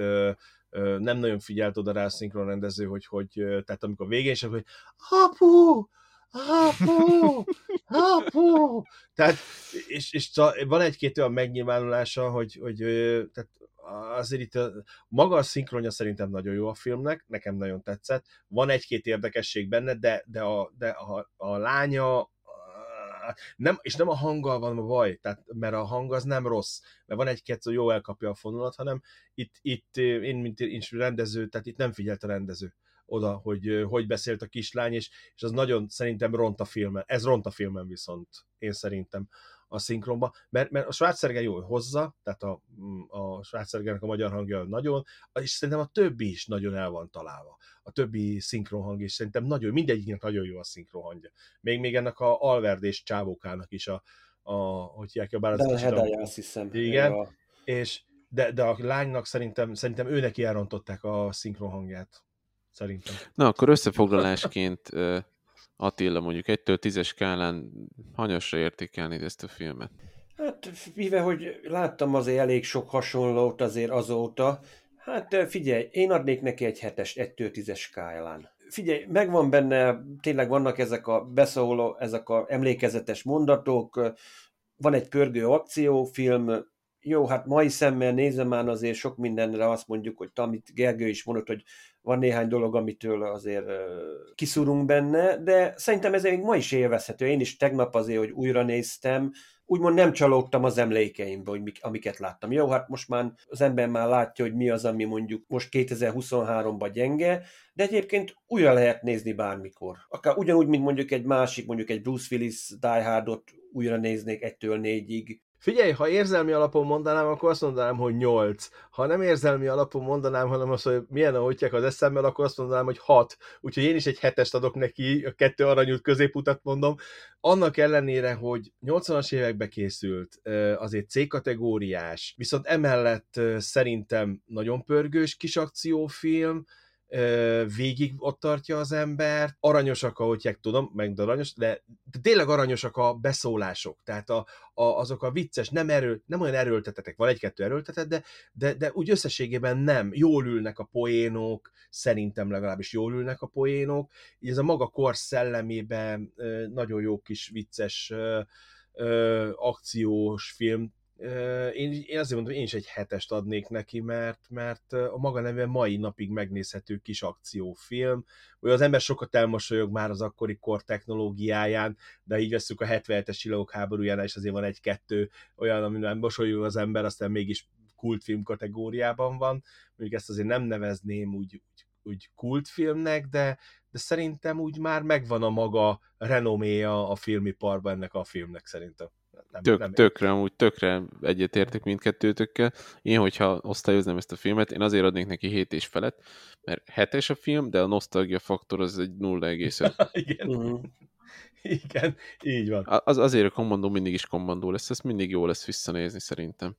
nem nagyon figyelt oda rá a szinkronrendező, hogy, hogy tehát amikor végén is, hogy apu, apu, apu. Tehát, és, és van egy-két olyan megnyilvánulása, hogy, hogy tehát azért itt a, maga a szinkronja szerintem nagyon jó a filmnek, nekem nagyon tetszett. Van egy-két érdekesség benne, de, de, a, de a, a lánya nem, és nem a hanggal van a baj, tehát, mert a hang az nem rossz, mert van egy-két, jó elkapja a fonalat, hanem itt, itt én, mint én rendező, tehát itt nem figyelt a rendező oda, hogy hogy beszélt a kislány, és, és az nagyon szerintem ront a filmen. Ez ront a filmen viszont, én szerintem a szinkronba, mert, mert a Schwarzenegger jól hozza, tehát a, a Schwarzeneggernek a magyar hangja nagyon, és szerintem a többi is nagyon el van találva. A többi szinkronhang is szerintem nagyon, mindegyiknek nagyon jó a szinkronhangja. Még, még ennek a alverdés csávókának is a, a hogy hívják a bár az azt hiszem. Igen, a... és de, de a lánynak szerintem, szerintem ő neki elrontották a szinkronhangját szerintem. Na, akkor összefoglalásként Attila mondjuk egytől tízes skálán hanyasra értékelni ezt a filmet? Hát, mivel hogy láttam azért elég sok hasonlót azért azóta, hát figyelj, én adnék neki egy hetes, egytől tízes skálán. Figyelj, megvan benne, tényleg vannak ezek a beszóló, ezek a emlékezetes mondatok, van egy pörgő akciófilm, jó, hát mai szemmel nézem már azért sok mindenre azt mondjuk, hogy amit Gergő is mondott, hogy van néhány dolog, amitől azért kiszúrunk benne, de szerintem ez még ma is élvezhető. Én is tegnap azért, hogy újra néztem, úgymond nem csalódtam az emlékeimbe, hogy mik, amiket láttam. Jó, hát most már az ember már látja, hogy mi az, ami mondjuk most 2023-ban gyenge, de egyébként újra lehet nézni bármikor. Akár ugyanúgy, mint mondjuk egy másik, mondjuk egy Bruce Willis Die Hardot újra néznék egytől négyig, Figyelj, ha érzelmi alapon mondanám, akkor azt mondanám, hogy 8. Ha nem érzelmi alapon mondanám, hanem azt, hogy milyen a hogyják az eszemmel, akkor azt mondanám, hogy 6. Úgyhogy én is egy hetest adok neki, a kettő aranyút középutat mondom. Annak ellenére, hogy 80-as évekbe készült, azért C-kategóriás, viszont emellett szerintem nagyon pörgős kis akciófilm, végig ott tartja az embert, aranyosak, ahogy tudom, meg aranyos, de, de tényleg aranyosak a beszólások, tehát a, a, azok a vicces, nem, erő, nem olyan erőltetetek, van egy-kettő erőltetet, de, de, de úgy összességében nem, jól ülnek a poénok, szerintem legalábbis jól ülnek a poénok, így ez a maga kor szellemében nagyon jó kis vicces akciós film, én, én azért mondom, én is egy hetest adnék neki, mert, mert a maga neve mai napig megnézhető kis akciófilm, hogy az ember sokat elmosolyog már az akkori kor technológiáján, de így veszük a 77-es csillagok háborújánál, és azért van egy-kettő olyan, amiben mosolyog az ember, aztán mégis kultfilm kategóriában van. Mondjuk ezt azért nem nevezném úgy, úgy, úgy kultfilmnek, de, de szerintem úgy már megvan a maga renoméja a filmiparban ennek a filmnek szerintem nem, Tök, nem tökre, amúgy tökre egyetértek mindkettőtökkel. Én, hogyha osztályoznám ezt a filmet, én azért adnék neki 7 és felett, mert hetes a film, de a nosztalgia faktor az egy 0,5. *laughs* Igen. Uh-huh. *laughs* Igen, így van. Az, azért a kommandó mindig is kommandó lesz, ezt mindig jó lesz visszanézni szerintem.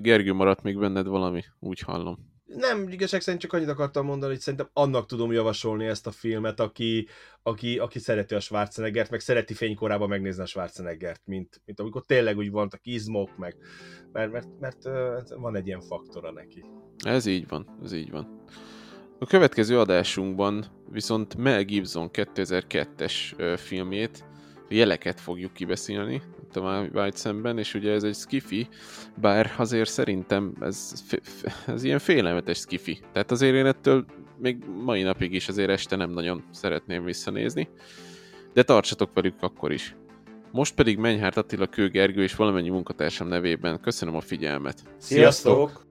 Gergő maradt még benned valami, úgy hallom. Nem, igazság szerint csak annyit akartam mondani, hogy szerintem annak tudom javasolni ezt a filmet, aki, aki, aki szereti a Schwarzeneggert, meg szereti fénykorában megnézni a Schwarzeneggert, mint, mint amikor tényleg úgy vannak izmok, meg, mert, mert, mert, mert van egy ilyen faktora neki. Ez így van, ez így van. A következő adásunkban viszont Mel Gibson 2002-es filmjét, jeleket fogjuk kibeszélni, a White szemben, és ugye ez egy skifi, bár azért szerintem ez, ez ilyen félelmetes skifi. Tehát azért én ettől még mai napig is azért este nem nagyon szeretném visszanézni, de tartsatok velük akkor is. Most pedig Menyhárt Attila Kő Gergő és valamennyi munkatársam nevében köszönöm a figyelmet. Sziasztok!